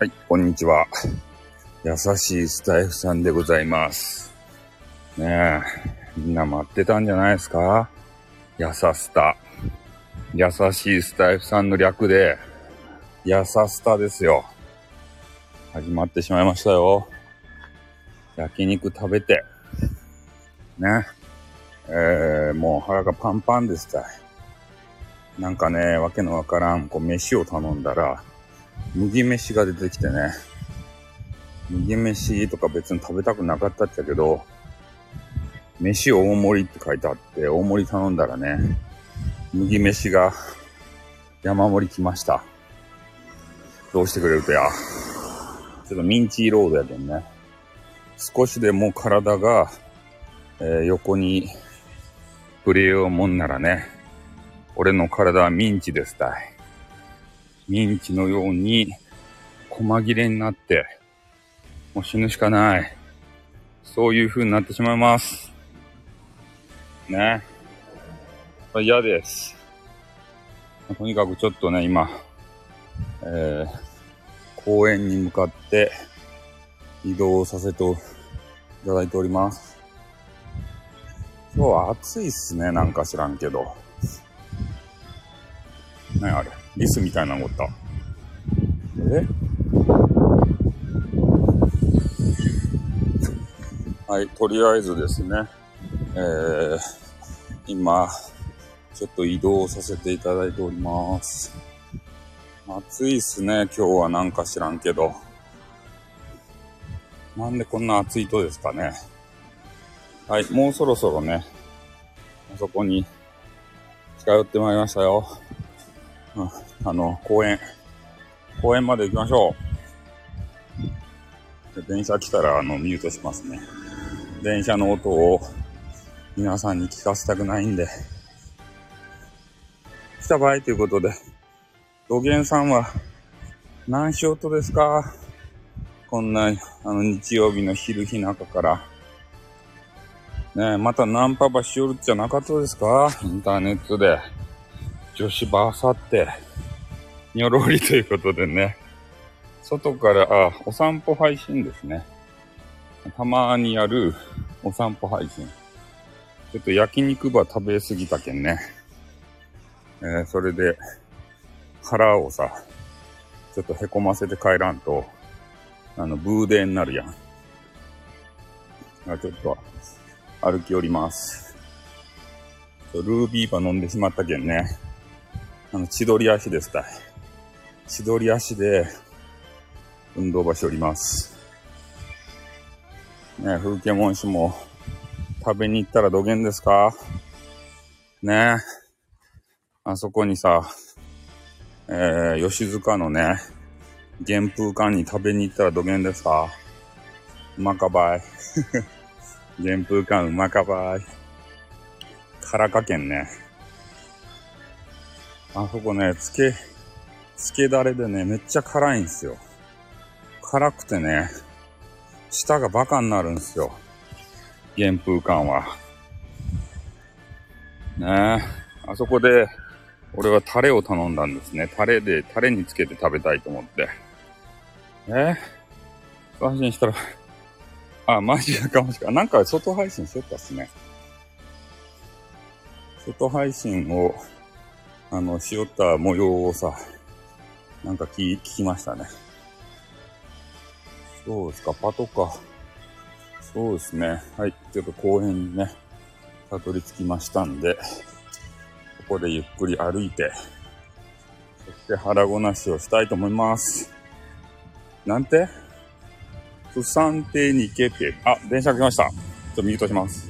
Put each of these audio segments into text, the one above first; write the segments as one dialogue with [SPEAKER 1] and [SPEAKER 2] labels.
[SPEAKER 1] はい、こんにちは。優しいスタイフさんでございます。ねえ、みんな待ってたんじゃないですか？優スタ。優しいスタイフさんの略で、優スタですよ。始まってしまいましたよ。焼肉食べて。ね。えー、もう腹がパンパンでした。なんかね、わけのわからん、こう、飯を頼んだら、麦飯が出てきてね。麦飯とか別に食べたくなかったっちゃけど、飯大盛りって書いてあって、大盛り頼んだらね、麦飯が山盛り来ました。どうしてくれるとや。ちょっとミンチロードやけんね。少しでも体が、えー横に触れようもんならね、俺の体はミンチですたい。ミンチのように細切れになって、もう死ぬしかない。そういう風になってしまいます。ね。嫌です。とにかくちょっとね、今、えー、公園に向かって移動させていただいております。今日は暑いっすね、なんか知らんけど。何あれリスみたいなのおった。え？はい、とりあえずですね、えー、今、ちょっと移動させていただいております。暑いっすね、今日はなんか知らんけど。なんでこんな暑いとですかね。はい、もうそろそろね、あそこに近寄ってまいりましたよ。あの、公園、公園まで行きましょう。電車来たら、あの、ミュートしますね。電車の音を皆さんに聞かせたくないんで。来た場合ということで、土源さんは何しようとですか？こんな、あの、日曜日の昼日中から。ねえ、またナンパばしよるっちゃなかったですか？インターネットで。女子ばさって、にょろりということでね。外から、あ、お散歩配信ですね。たまにやるお散歩配信。ちょっと焼肉ば食べ過ぎたけんね。えーそれで、腹をさ、ちょっとへこませて帰らんと、あの、ブーデーになるやん。あちょっと、歩き寄ります。ルービーバ飲んでしまったけんね。あの、千鳥足ですたい。千鳥足で、運動場所おります。ね風景文酒も、食べに行ったらどげんですかねあそこにさ、えー、吉塚のね、原風館に食べに行ったらどげんですかうまかばい。原風館うまかばい。からかけんね。あそこね、つけ、つけだれでね、めっちゃ辛いんすよ。辛くてね、舌がバカになるんすよ。原風館は。ねえ。あそこで、俺はタレを頼んだんですね。タレで、タレにつけて食べたいと思って。え配信したら、あ、マジかもしか。なんか外配信しよったっすね。外配信を、あの、しよった模様をさ、なんか聞聞きましたね。そうですか、パトか。そうですね。はい。ちょっと公園にね、たどり着きましたんで、ここでゆっくり歩いて、そして腹ごなしをしたいと思います。なんて？不産亭に行けって。あ、電車来ました。ちょっとミュートします。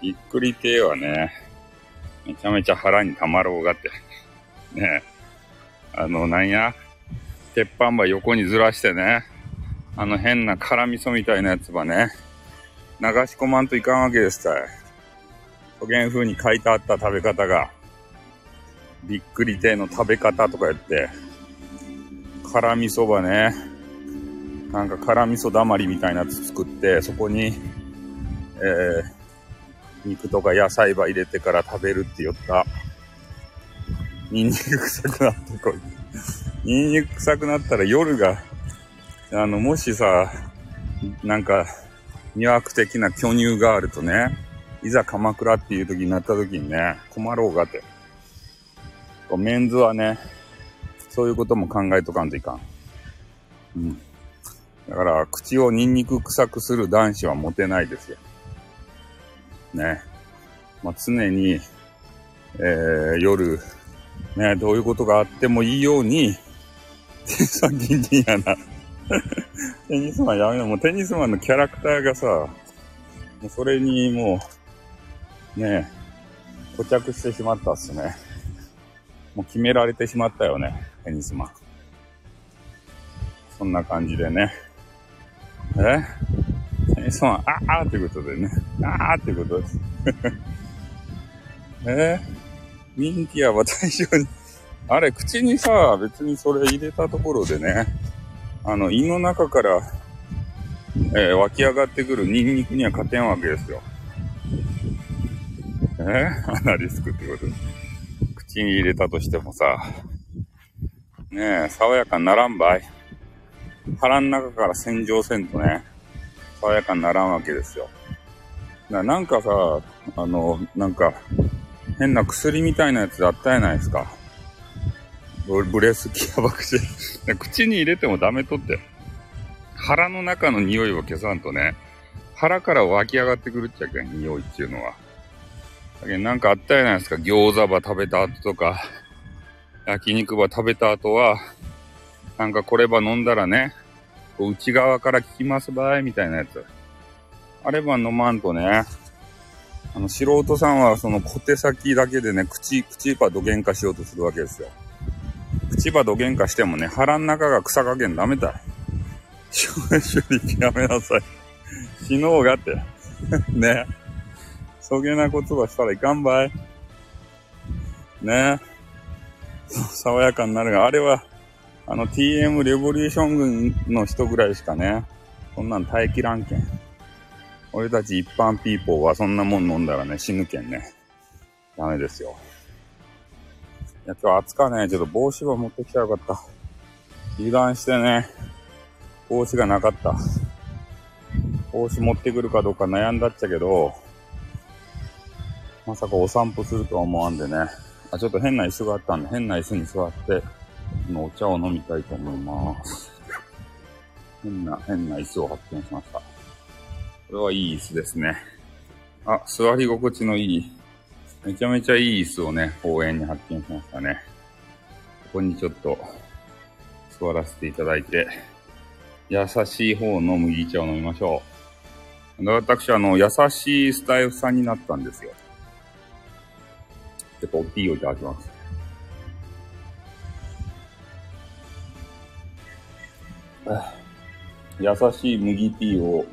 [SPEAKER 1] びっくり系はね、めちゃめちゃ腹にたまろうがって。ね。あの、なんや、鉄板ば横にずらしてね、あの変な辛味噌みたいなやつばね、流し込まんといかんわけですたい。とげん風に書いてあった食べ方が、びっくり亭の食べ方とかやって、辛味噌ばね、なんか辛味噌だまりみたいなやつ作って、そこに、えー、肉とか野菜ば入れてから食べるって言った。ニンニク臭くなってこい。ニンニク臭くなったら夜が、あの、もしさ、なんか、魅惑的な巨乳があるとね、いざ鎌倉っていう時になった時にね、困ろうがって。メンズはね、そういうことも考えとかんといかん。うん。だから、口をニンニク臭くする男子はモテないですよ。ね。まあ、常に、えー、夜、ね、どういうことがあってもいいように、テニスマンギンギンやな。テニスマンやめろ。もうテニスマンのキャラクターがさ、もうそれにもう、ね、固着してしまったっすね。もう決められてしまったよね、テニスマン。そんな感じでね。え？テニスマン、あーってことでね。あーってことです。えミンティアは対象に、あれ、口にさ、別にそれ入れたところでね、あの、胃の中から、えー、湧き上がってくるニンニクには勝てんわけですよ。えー、アナリスクってこと口に入れたとしてもさ、ねえ、爽やかにならんばい。腹の中から洗浄せんとね、爽やかにならんわけですよ。なんかさ、あの、なんか、変な薬みたいなやつあったやないですか。ブレスキアバクシ口に入れてもダメとって。腹の中の匂いを消さんとね、腹から湧き上がってくるっちゃけん、匂いっていうのは。だけなんかあったやないですか。餃子ば食べた後とか、焼肉ば食べた後は、なんかこれば飲んだらね、こう内側から効きますばいみたいなやつ。あれば飲まんとね、あの、素人さんはその小手先だけでね、口、口ばどげんかしようとするわけですよ。口ばどげんかしてもね、腹ん中が草加減ダメだい。修理やめなさい。死のうがって。ね。そげなことはしたらいかんばい。ね爽やかになるが、あれは、あの TM レボリューション軍の人ぐらいしかね、そんなん耐えきらんけん。俺たち一般ピーポーはそんなもん飲んだらね、死ぬけんね。ダメですよ。いや、今日暑かね、ちょっと帽子は持ってきたらよかった。油断してね、帽子がなかった。帽子持ってくるかどうか悩んだっちゃけど、まさかお散歩するとは思わんでね。あ、ちょっと変な椅子があったんで、変な椅子に座って、今お茶を飲みたいと思います。変な、変な椅子を発見しました。これはいい椅子ですね。あ、座り心地のいい、めちゃめちゃいい椅子をね、公園に発見しましたね。ここにちょっと座らせていただいて、優しい方の麦茶を飲みましょう。で私、あの、優しいスタイフさんになったんですよ。ちょっと大きいお茶開きます。優しい麦ティーを、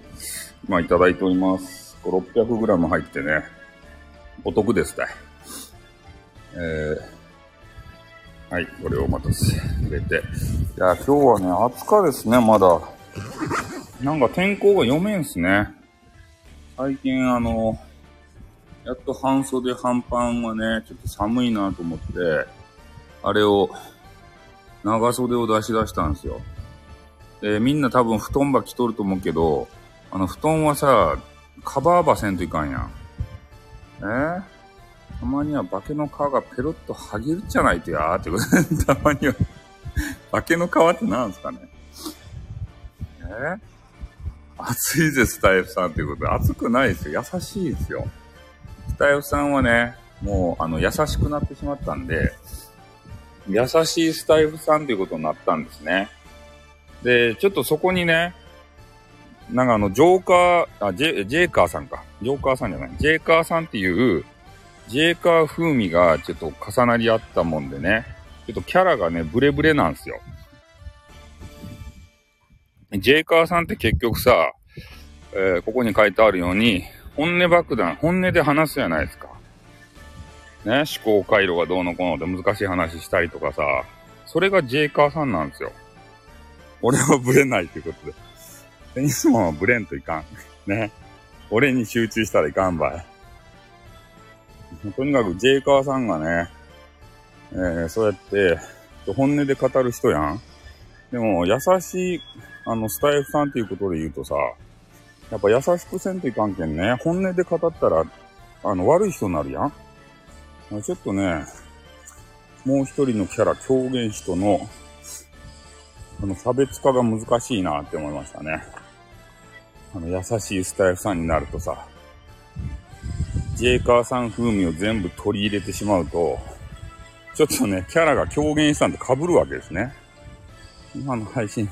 [SPEAKER 1] まあ、いただいております。600g 入ってね、お得ですね。えー、はい、これをまた入れて。いや、今日はね、暑かですね、まだ。なんか天候が読めんすね。最近あの、やっと半袖半パンはね、ちょっと寒いなと思って、あれを、長袖を出し出したんですよ。で、みんな多分布団ば着とると思うけど、あの布団はさ、カバーばせんといかんやん。えー、たまには化けの皮がペロッと剥げるじゃないとやーってことで、たまには化けの皮って何すかね？えー、暑いです、タイプさんっていうことで。暑くないですよ。優しいですよ。スタイフさんはね、もう、あの、優しくなってしまったんで、優しいスタイフさんということになったんですね。で、ちょっとそこにね、なんかあの、ジョーカー、あ、ジェ、ジェーカーさんか。ジョーカーさんじゃない。ジェーカーさんっていう、ジェーカー風味がちょっと重なり合ったもんでね、ちょっとキャラがね、ブレブレなんですよ。ジェーカーさんって結局さ、えー、ここに書いてあるように、本音爆弾、本音で話すじゃないですか。ね、思考回路がどうのこうのって難しい話したりとかさ、それがジェイカーさんなんですよ。俺はブレないっていうことで。テニスマンはブレんといかん。ね。俺に集中したらいかんばい。とにかくジェイカーさんがね、えー、そうやって、本音で語る人やん。でも、優しい、あの、スタイフさんっていうことで言うとさ、やっぱ優しくせんといかんけんね、本音で語ったら、あの、悪い人になるやん。ちょっとね、もう一人のキャラ、狂言師との、あの、差別化が難しいなって思いましたね。あの、優しいスタイフさんになるとさ、ジェイカーさん風味を全部取り入れてしまうと、ちょっとね、キャラが狂言師さんと被るわけですね。今の配信、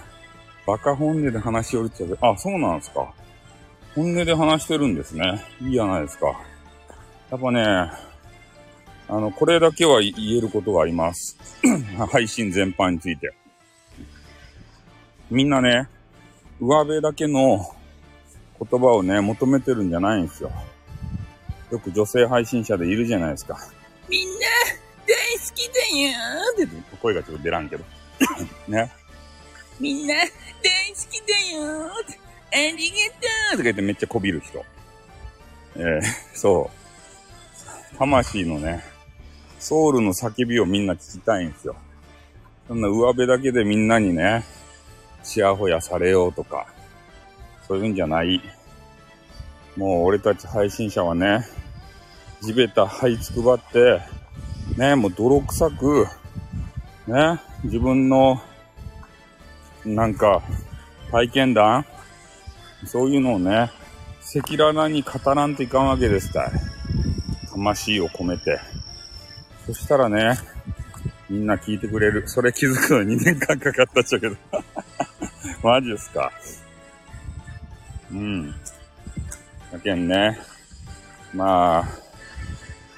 [SPEAKER 1] バカ本音で話しよるっちゃうあ、そうなんですか。本音で話してるんですね。いいじゃないですか。やっぱね、あの、これだけは言えることがあります。配信全般について。みんなね、上辺だけの言葉をね、求めてるんじゃないんですよ。よく女性配信者でいるじゃないですか。みんな、大好きだよーって、声がちょっと出らんけど。ね。みんな、大好きだよーって、ありがとうとか言ってめっちゃこびる人。えー、そう。魂のね、ソウルの叫びをみんな聞きたいんですよ。そんな上辺だけでみんなにね、ちやほやされようとか、そういうんじゃない。もう俺たち配信者はね、地べた這いつくばって、ね、もう泥臭く、ね、自分の、なんか、体験談そういうのをね、赤裸々に語らんといかんわけですたい。魂を込めて。そしたらね、みんな聞いてくれる。それ気づくのに2年間かかったっちゃけど。マジですか。うん。だけんね。まあ、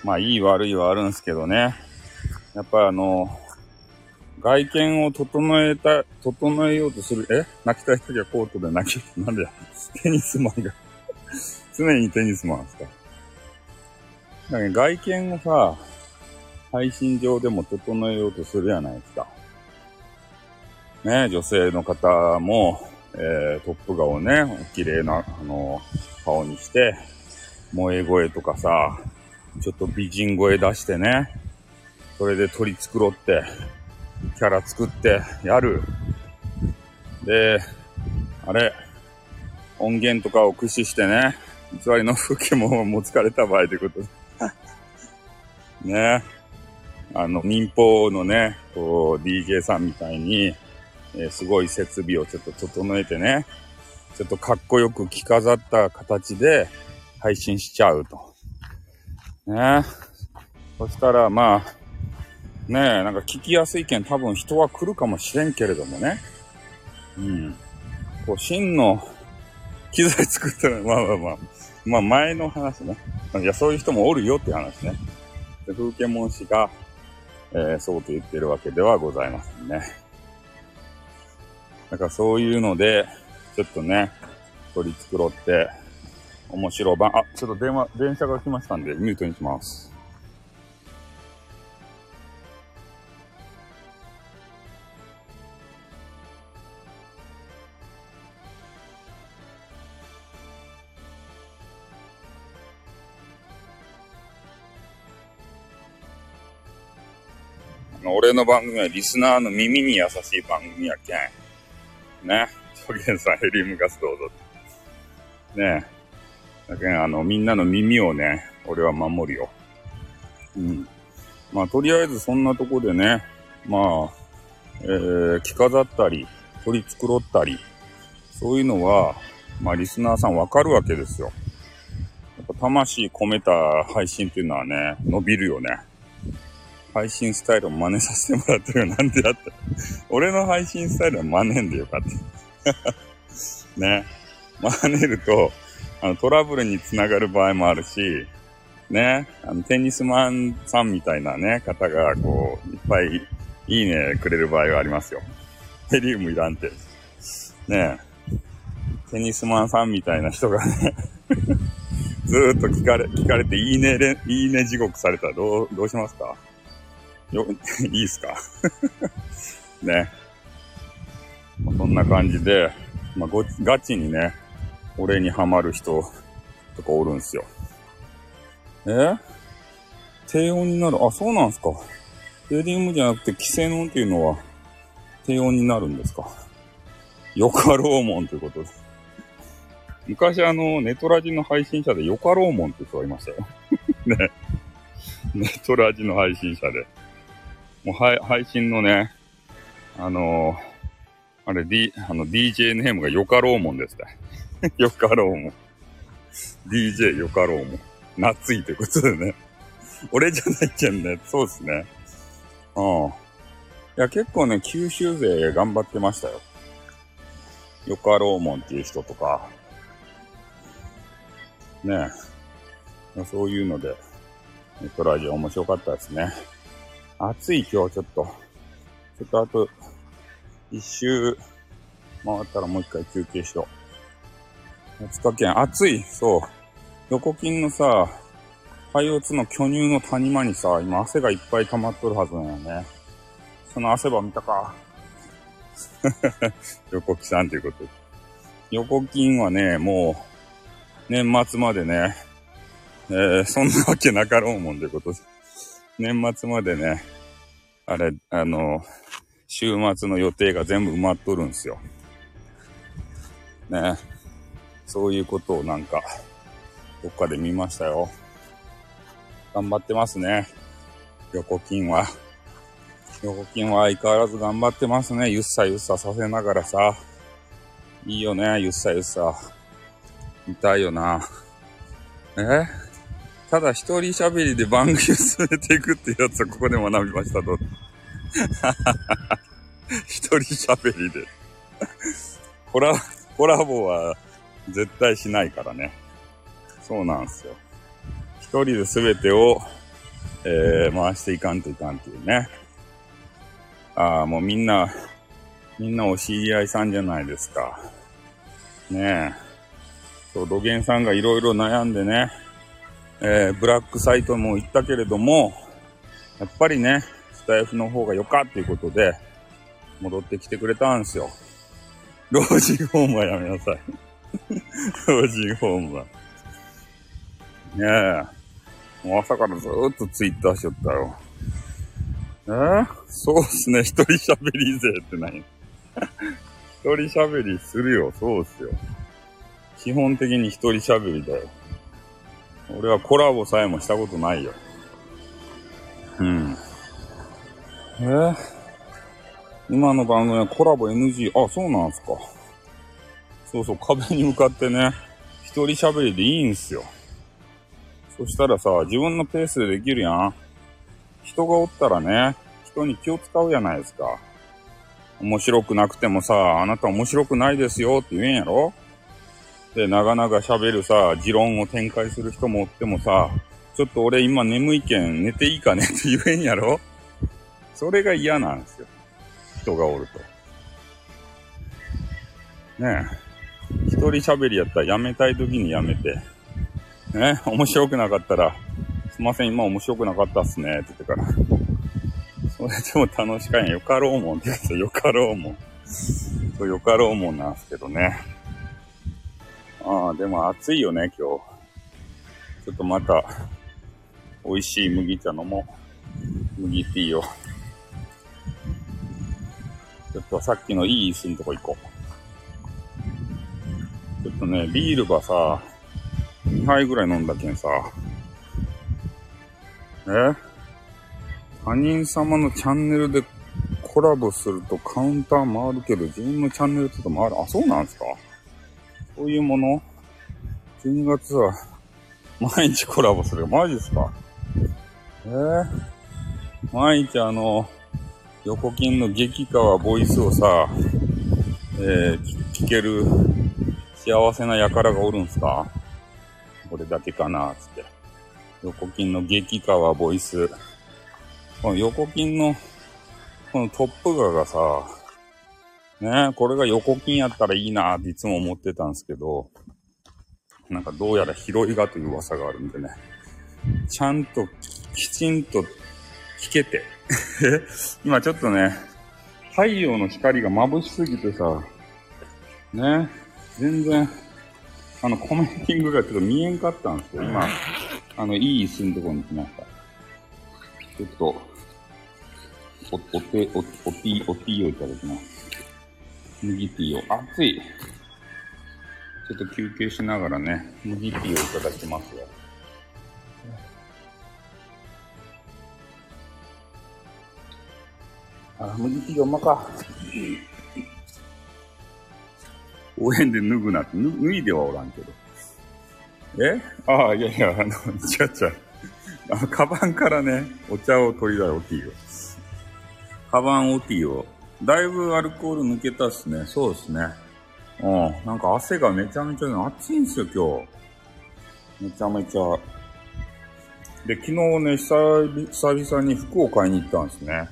[SPEAKER 1] まあいい悪いはあるんすけどね。やっぱあの、外見を整えた、整えようとする、え？泣きたい時はコートで泣き、なんでテニスマンが常にテニスマンですか。だけど外見をさ、配信上でも整えようとするじゃないですか。ね、女性の方も、えー、トップ画をね、綺麗な、あの、顔にして、萌え声とかさ、ちょっと美人声出してね、それで取り繕って、キャラ作ってやる。で、あれ、音源とかを駆使してね、偽りの風景もも疲れた場合ということで。ね。あの、民放のね、こう、DJ さんみたいに、え、すごい設備をちょっと整えてね、ちょっとかっこよく着飾った形で配信しちゃうと。ねそしたら、まあ、ねえ、なんか聞きやすい件多分人は来るかもしれんけれどもね。うん。こう、真の機材作ったら、まあまあまあ、まあ前の話ね。いや、そういう人もおるよって話ね。で風景文氏が、えー、そうと言ってるわけではございませんね。だかそういうので、ちょっとね、取り繕って、面白版、あ、ちょっと電話、電車が来ましたんで、ミュートにします。俺の番組はリスナーの耳に優しい番組やけん。ね。トゲンさんヘリウムガスどうぞ。ねだけん、あの、みんなの耳をね、俺は守るよ。うん。まあ、とりあえずそんなとこでね、まあ、えー、着飾ったり、取り繕ったり、そういうのは、まあ、リスナーさんわかるわけですよ。やっぱ魂込めた配信っていうのはね、伸びるよね。配信スタイルを真似させてもらってるなんてやった。俺の配信スタイルは真似んでよかった。ね。真似ると、あの、トラブルにつながる場合もあるし、ね。あの、テニスマンさんみたいなね、方が、こう、いっぱいいいねくれる場合がありますよ。ヘリウムいらんって。ねテニスマンさんみたいな人がね ずーっと聞かれ、聞かれて、いいね、いいね地獄されたらどう、どうしますか？よ、いいっすか？ね。まあ、そんな感じで、まあ、ご、ガチにね、俺にハマる人とかおるんすよ。え？低温になる？あ、そうなんすか。ヘリウムじゃなくて、キセノンっていうのは、低温になるんですか？よかろうもんということです。昔あの、ネトラジの配信者でよかろうもんって人がいましたよ。ね。ネトラジの配信者で。もう配信のね、あのー、あれ、D、あの、DJ ネームがよかろうもんですね。よかろうもん。DJ よかろうもん。夏いということでね。俺じゃないけんね。そうですね。うん。いや、結構ね、九州勢頑張ってましたよ。よかろうもんっていう人とか。ねえ。そういうので、ネットラジオ面白かったですね。暑い今日ちょっと。ちょっとあと、一周回ったらもう一回休憩しよう。夏日県暑い。そう。横筋のさ、廃物の巨乳の谷間にさ、今汗がいっぱい溜まっとるはずなんよね。その汗ば見たか。横木さんということで。横筋はね、もう、年末までね、えー、そんなわけなかろうもんということで。年末までね、あれ、あの、週末の予定が全部埋まっとるんすよ。ね。そういうことをなんか、どっかで見ましたよ。頑張ってますね。横金は。横金は相変わらず頑張ってますね。ゆっさゆっささせながらさ。いいよね、ゆっさゆっさ。痛いよな。え？ただ一人喋りで番組を進めていくっていうやつはここで学びましたと。一人喋りでコラ、コラボは絶対しないからね。そうなんですよ。一人で全てを、えー、回していかんといかんっていうね。ああ、もうみんな、みんなお知り合いさんじゃないですか。ねえ。そう、土源さんがいろいろ悩んでね、えー、ブラックサイトも行ったけれども、やっぱりね、スタイフの方が良かっていうことで、戻ってきてくれたんですよ。老人ホームはやめなさい。老人ホームは。ねえ。もう朝からずーっとツイッターしよったよ。えー、そうっすね。一人喋りぜって何 一人喋りするよ。そうっすよ。基本的に一人喋りだよ。俺はコラボさえもしたことないよ。うん。え？ー、今の番組はコラボ NG。あ、そうなんすか。そうそう、壁に向かってね、一人喋りでいいんすよ。そしたらさ、自分のペースでできるやん。人がおったらね、人に気を使うじゃないですか。面白くなくてもさ、あなた面白くないですよって言えんやろ？で、長々喋るさ、持論を展開する人もおってもさ、ちょっと俺今眠いけん寝ていいかねって言えんやろ？それが嫌なんですよ。人がおると。ねえ。一人喋りやったらやめたい時にやめて。ね、面白くなかったら、すいません、今面白くなかったっすね、って言ってから。それでも楽しかんや。よかろうもんって言ってよかろうもん。そう、よかろうもんなんすけどね。ああ、でも暑いよね、今日。ちょっとまた、美味しい麦茶飲もう。麦ティーを。ちょっとさっきのいい椅子のとこ行こう。ちょっとね、ビールがさ、2杯ぐらい飲んだけんさ。え？他人様のチャンネルでコラボするとカウンター回るけど、自分のチャンネルちょっと回る？あ、そうなんすか？そういうもの ?12 月は毎日コラボする。マジっすか？えー、毎日あの、横金の激川ボイスをさ、えー、聞ける幸せな輩がおるんすか？これだけかな、つって。横金の激川ボイス。この横金の、このトップ画がさ、ねこれが横金やったらいいなっていつも思ってたんですけど、なんかどうやら拾いがという噂があるんでね。ちゃんときちんと聞けて。今ちょっとね、太陽の光が眩しすぎてさ、ね、全然、あの、コメンティングがちょっと見えんかったんですよ。今、あの、いい椅子のところに来ました。ちょっと、お、お手、お、おティー、おティーをいただきます。麦ティーを、熱い。ちょっと休憩しながらね、麦ティーをいただきますよ。あ、麦ティーうまか。応援で脱ぐなって、脱いではおらんけど。え？ああ、いやいや、あの、ちゃちゃ。あの、カバンからね、お茶を取りだよ、ティーを。カバンオティを。だいぶアルコール抜けたっすね。そうですね。うん。なんか汗がめちゃめちゃ、暑いんですよ、今日。めちゃめちゃ。で、昨日ね、久々に服を買いに行ったんですね。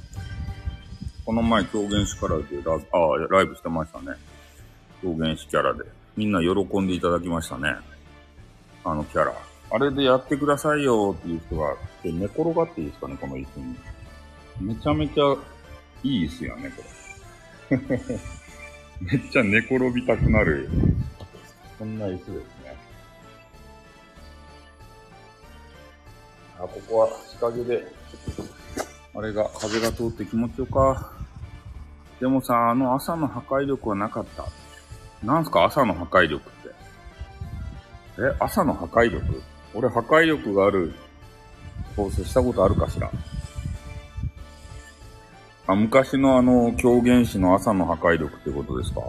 [SPEAKER 1] この前、狂言師からでラあライブしてましたね。狂言師キャラで。みんな喜んでいただきましたね。あのキャラ。あれでやってくださいよっていう人が、寝転がっていいですかね、この椅子に。めちゃめちゃいい椅子やね、これ。めっちゃ寝転びたくなる。そんな椅子ですね。あ、ここは日陰で、あれが、風が通って気持ちよか。でもさ、あの朝の破壊力はなかった。なんすか朝の破壊力って。え朝の破壊力？俺破壊力がある放送したことあるかしら？あ、昔のあの、狂言師の朝の破壊力ってことですか？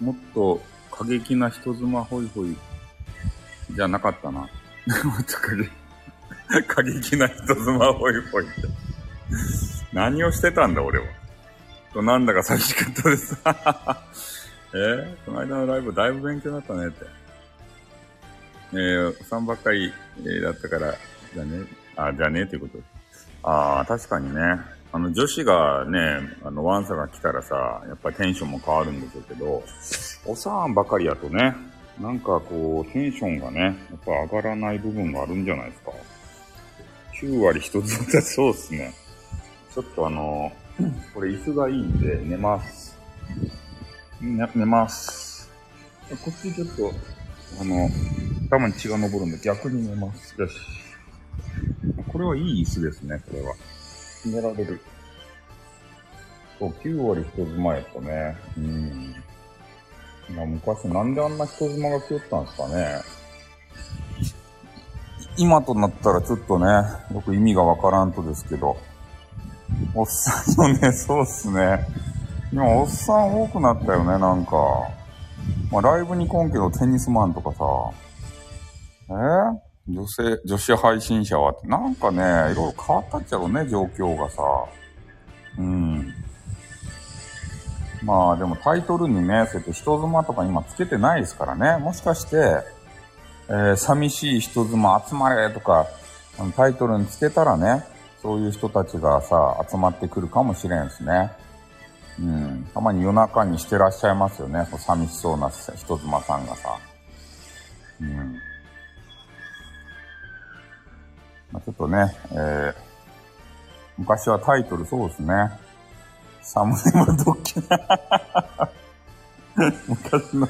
[SPEAKER 1] もっと過激な人妻ホイホイじゃなかったな。もっと 過激、な人妻ホイホイって。何をしてたんだ俺は。と、なんだか寂しかったです。えー、この間のライブだいぶ勉強になったねって。えー、おさんばっかり、えー、だったから、じゃね、あ、じゃねってことです。ああ、確かにね。あの、女子がね、あの、ワンサが来たらさ、やっぱりテンションも変わるんでしょうけど、おさんばかりやとね、なんかこう、テンションがね、やっぱ上がらない部分があるんじゃないですか。9割一つだそうっすね。ちょっとあの、これ椅子がいいんで寝ます。寝ます。こっちちょっと、あの、頭に血が昇るんで逆に寝ます。よし。これはいい椅子ですね、これは。寝られる。そう、9割人妻やとね。うん。まあ、昔なんであんな人妻が来よったんですかね。今となったらちょっとね、よく意味がわからんとですけど。おっさんのね、そうっすね。今、おっさん多くなったよね、なんか。まあ、ライブに来んけど、テニスマンとかさ。えー、女性、女子配信者は、なんかね、いろいろ変わったっちゃうね、状況がさ。うん。まあでもタイトルにね、そうやって人妻とか今つけてないですからね。もしかして、えー、寂しい人妻集まれとか、あのタイトルにつけたらね、そういう人たちがさ、集まってくるかもしれんすね。うん。たまに夜中にしてらっしゃいますよね。そ寂しそうな人妻さんがさ。うん。まあ、ちょっとね、えー、昔はタイトルそうですね。サムネもドッキ昔の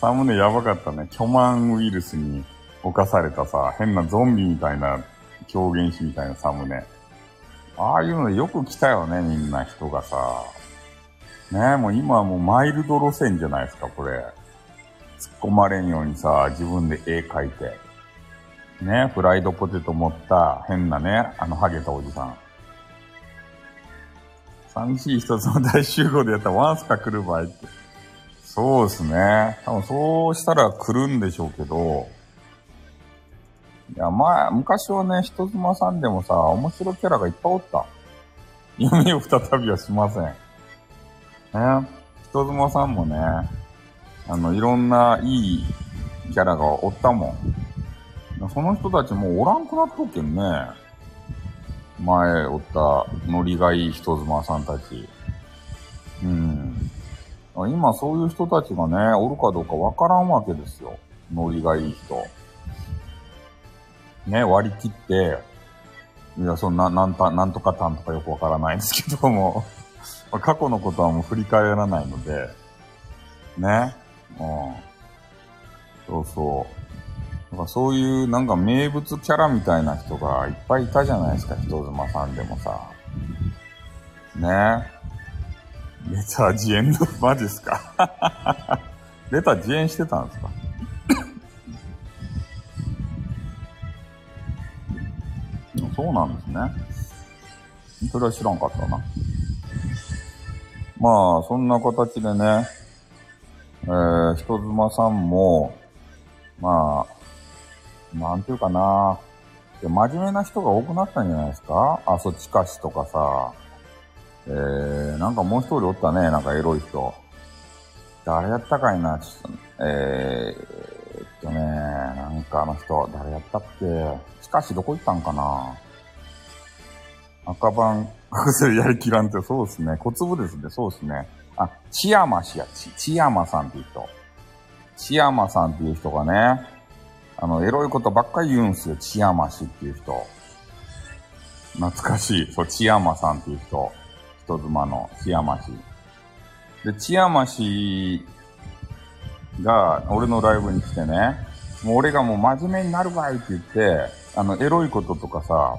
[SPEAKER 1] サムネやばかったね。巨万ウイルスに侵されたさ、変なゾンビみたいな狂言師みたいなサムネ。ああいうのよく来たよね、みんな人がさ。ねえ、もう今はもうマイルド路線じゃないですか、これ。突っ込まれんようにさ、自分で絵描いて。ね、フライドポテト持った変なね、あのハゲたおじさん。寂しい一つの大集合でやったらワンスか来る場合って。そうですね。多分そうしたら来るんでしょうけど、いや、まあ、昔はね、人妻さんでもさ、面白キャラがいっぱいおった。夢を再びはしません。ね。人妻さんもね、あの、いろんないいキャラがおったもん。その人たちもうおらんくなっとけんね。前おったノリがいい人妻さんたち。うん。今そういう人たちがね、おるかどうかわからんわけですよ。ノリがいい人。ね、割り切って、いや、そんな、なんた、なんとかたんとかよくわからないですけども、過去のことはもう振り返らないので、ね。うん。そうそう。なんかそういうなんか名物キャラみたいな人がいっぱいいたじゃないですか、人妻さんでもさ。ねえ。レター自演の、マジっすか？レター自演してたんですか？そうなんですね。それは知らんかったな。まあ、そんな形でね、えー、人妻さんも、まあ、なんていうかな、真面目な人が多くなったんじゃないですか？あ、そっちかしとかさ、えー、なんかもう一人おったね、なんかエロい人。誰やったかいな、ちょっと、えー、っとね、なんかあの人、誰やったっけ？しかしどこ行ったんかな？赤番、学生やりきらんって、そうですね。小粒ですね。そうですね。あ、千山氏や、ち、千山さんっていう人。千山さんっていう人がね、あの、エロいことばっかり言うんすよ。千山氏っていう人。懐かしい。そう、千山さんっていう人。人妻の千山氏。で、千山氏が、俺のライブに来てね、もう俺がもう真面目になるわいって言って、あの、エロいこととかさ、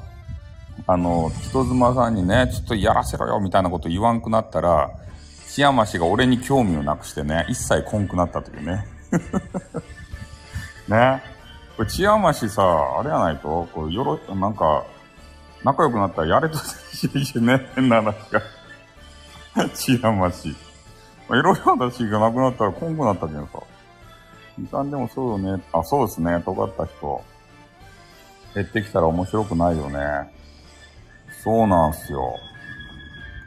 [SPEAKER 1] あの、人妻さんにね、ちょっとやらせろよみたいなこと言わんくなったら、千山氏が俺に興味をなくしてね、一切来んくなったというね。ね。これ千山氏さ、あれやないと、こう、よろ、なんか、仲良くなったらやれとしね、変な話が。千山氏。まあ、いろいろ私がなくなったら来んくなったけどさ。時間でもそうよね。あ、そうですね。尖った人。減ってきたら面白くないよね。そうなんすよ。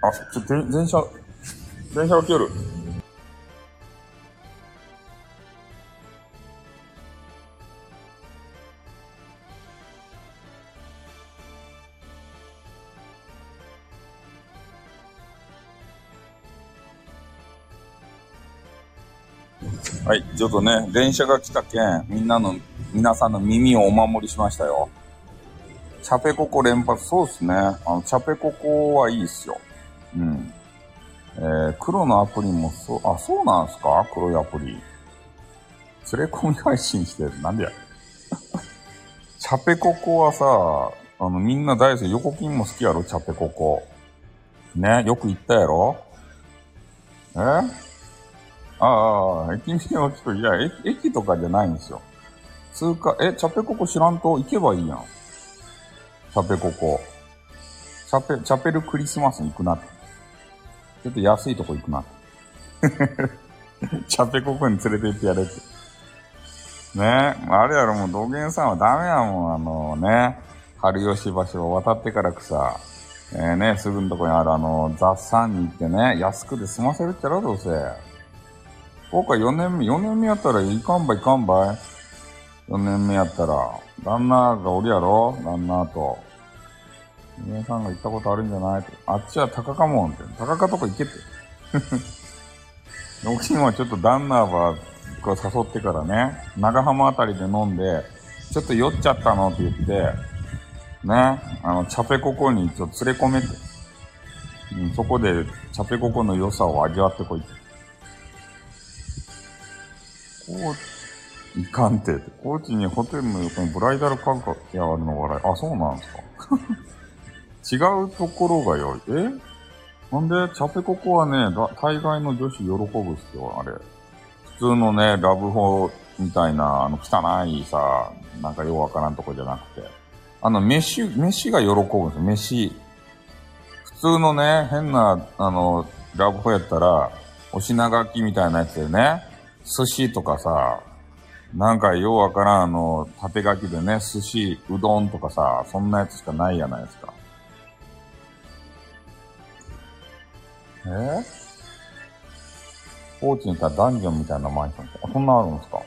[SPEAKER 1] あ、ちょ、電車、電車が来よる。はい、ちょっとね、電車が来たけん、みんなの、皆さんの耳をお守りしましたよ。チャペココ連発、そうっすね。あの、チャペココはいいっすよ。うん。えー、黒のアプリもそう、あ、そうなんすか？黒いアプリ。連れ込み配信してる。なんでや。チャペココはさ、あの、みんな大好き。横金も好きやろ？チャペココ。ね、よく言ったやろ？え？ああ、駅名はちょっと、いや、駅、駅とかじゃないんですよ。通過、え、チャペココ知らんと行けばいいやん。チャペココ。チャペ、チャペルクリスマスに行くなって。ちょっと安いとこ行くなって。チャペココに連れて行ってやれって。ねあれやろ、もう道元さんはダメやもん。あのね、春吉橋を渡ってからくさ、えー、ね、すぐのとこにあるあの、雑産に行ってね、安くで済ませるっちゃろ、どうせ。僕は4年目、4年目やったらいかんばいかんばい。4年目やったら、旦那がおるやろ旦那と。皆さんが行ったことあるんじゃないあっちは高かもんって。高かとこ行けって。沖はちょっと旦那は、誘ってからね、長浜あたりで飲んで、ちょっと酔っちゃったのって言って、ね、あの、チャペココにちょっと連れ込めて、うん、そこでチャペココの良さを味わってこいって。いかんて。高知にホテルの横にブライダルカフェがあるの笑い。あ、そうなんですか 違うところが良い。え？なんで、チャペココはね、大概の女子喜ぶっすよ、あれ。普通のね、ラブホみたいな、あの、汚いさ、なんかようわからんとこじゃなくて。あの、飯、飯が喜ぶんですよ、飯。普通のね、変な、あの、ラブホやったら、お品書きみたいなやつでね、寿司とかさ、なんかようわからんあの、縦書きでね、寿司、うどんとかさ、そんなやつしかないやないですか。え？高知にいたらダンジョンみたいなマンションって、そんなあるんですか？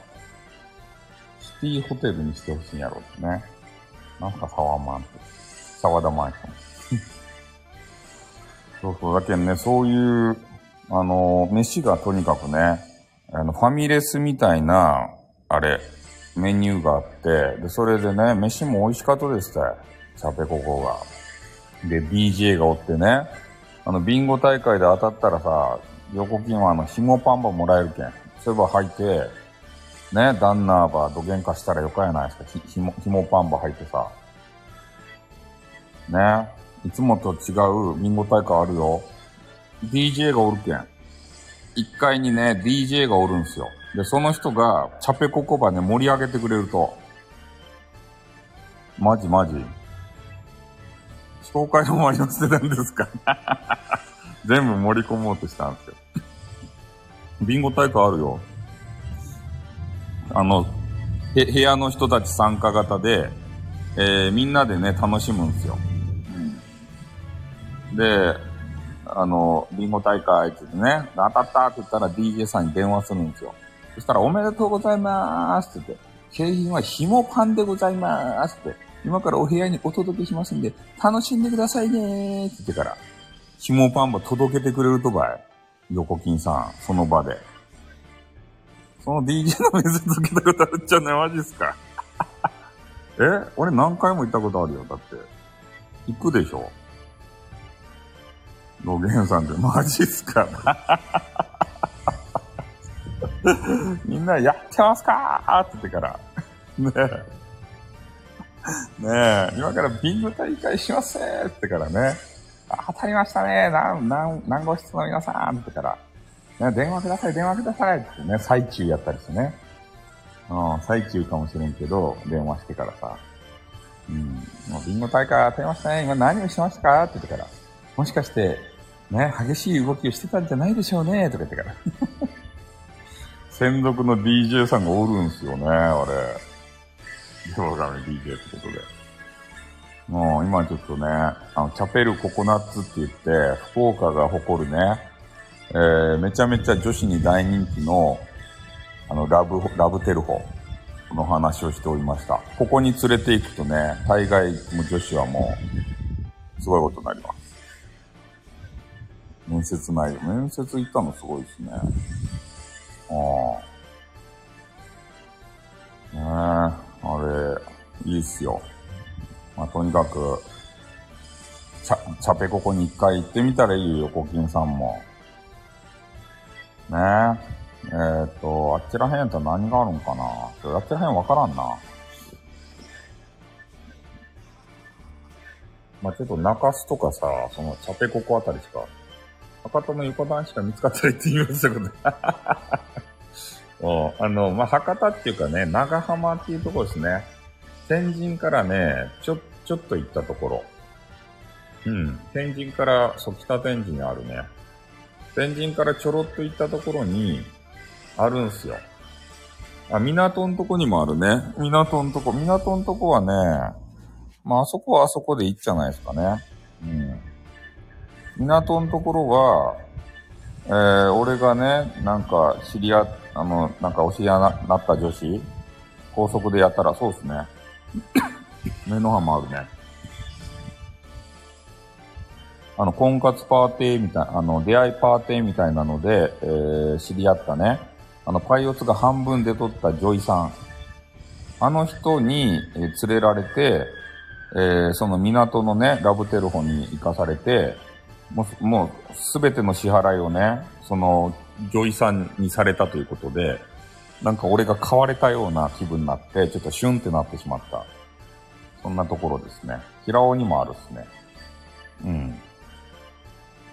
[SPEAKER 1] シティホテルにしてほしいんやろってね。なんか沢マンって。沢田マンション。そうそう、だけどね、そういうあの、飯がとにかくね、あの、ファミレスみたいな、あれ、メニューがあって、で、それでね、飯も美味しかったですって、チャペココが。で、DJ がおってね、あの、ビンゴ大会で当たったらさ、横金はあの、紐パンバもらえるけん。そういえば履いて、ね、旦那ば土幻化したらよかやないですか。ひ、ひも、紐パンバ履いてさ。ね、いつもと違うビンゴ大会あるよ。DJ がおるけん。1階にね、DJ がおるんすよ。で、その人が、チャペココバね、盛り上げてくれると。マジマジ。紹介の終わりを捨てたんですか？全部盛り込もうとしたんですよ。ビンゴ大会あるよ。あの、部屋の人たち参加型で、えー、みんなでね、楽しむんですよ。で、あの、ビンゴ大会って言ってね、当たったって言ったら DJ さんに電話するんですよ。そしたら、おめでとうございますって言って、景品は紐パンでございますって、今からお部屋にお届けしますんで、楽しんでくださいねーって言ってから、紐パンば届けてくれるとばい。横金さん、その場で。その DJ の水つけたことあるっちゃね、マジっすか？え？俺何回も行ったことあるよ、だって。行くでしょ？ロゲンさんってマジっすか みんなやってますかーって言ってから。ねえ。ねえ、今からビンゴ大会しますってからね。当たりましたね。なん、なん、何号室の皆さんってから。ね、電話ください、電話くださいってね、最中やったりしてね。うん、最中かもしれんけど、電話してからさ。うん、もうビンゴ大会当たりましたね。今何をしましたかって言ってから。もしかして、ね、激しい動きをしてたんじゃないでしょうね、とか言ってから。専属の DJ さんがおるんすよね、あれ。ヨガメ DJ ってことで。もう今ちょっとね、あの、チャペルココナッツって言って、福岡が誇るね、えー、めちゃめちゃ女子に大人気の、あの、ラブ、ラブテルホの話をしておりました。ここに連れて行くとね、大概も女子はもう、すごいことになります。面接内容。面接行ったのすごいですね。ああ。ねえ、あれ、いいっすよ。まあ、とにかく、チャ、チャペココに一回行ってみたらいいよ、横金さんも。ねえ。えー、っと、あっちらへんやったら何があるんかなあっちらへんわからんな。まあ、ちょっと中洲とかさ、そのチャペココあたりしか博多の横断しか見つかったら行ってみますよ、お あの、まあ、博多っていうかね、長浜っていうところですね。天神からね、ちょ、ちょっと行ったところ。うん。天神から、そう、北天神にあるね。天神からちょろっと行ったところに、あるんすよ。あ、港んとこにもあるね。港んとこ。港んとこはね、まあ、あそこはあそこでいいじゃないですかね。うん。港のところは、えー、俺がね、なんか知り合、あの、なんかお知り合いなった女子、高速でやったらそうですね。目の浜あるね。あの、婚活パーティーみたい、あの、出会いパーティーみたいなので、えー、知り合ったね、あの、パイオツが半分で撮ったジョイさん。あの人に、えー、連れられて、えー、その港のね、ラブテルホに行かされて、もう、もう、すべての支払いをね、その、女医さんにされたということで、なんか俺が買われたような気分になって、ちょっとシュンってなってしまった。そんなところですね。平尾にもあるっすね。うん。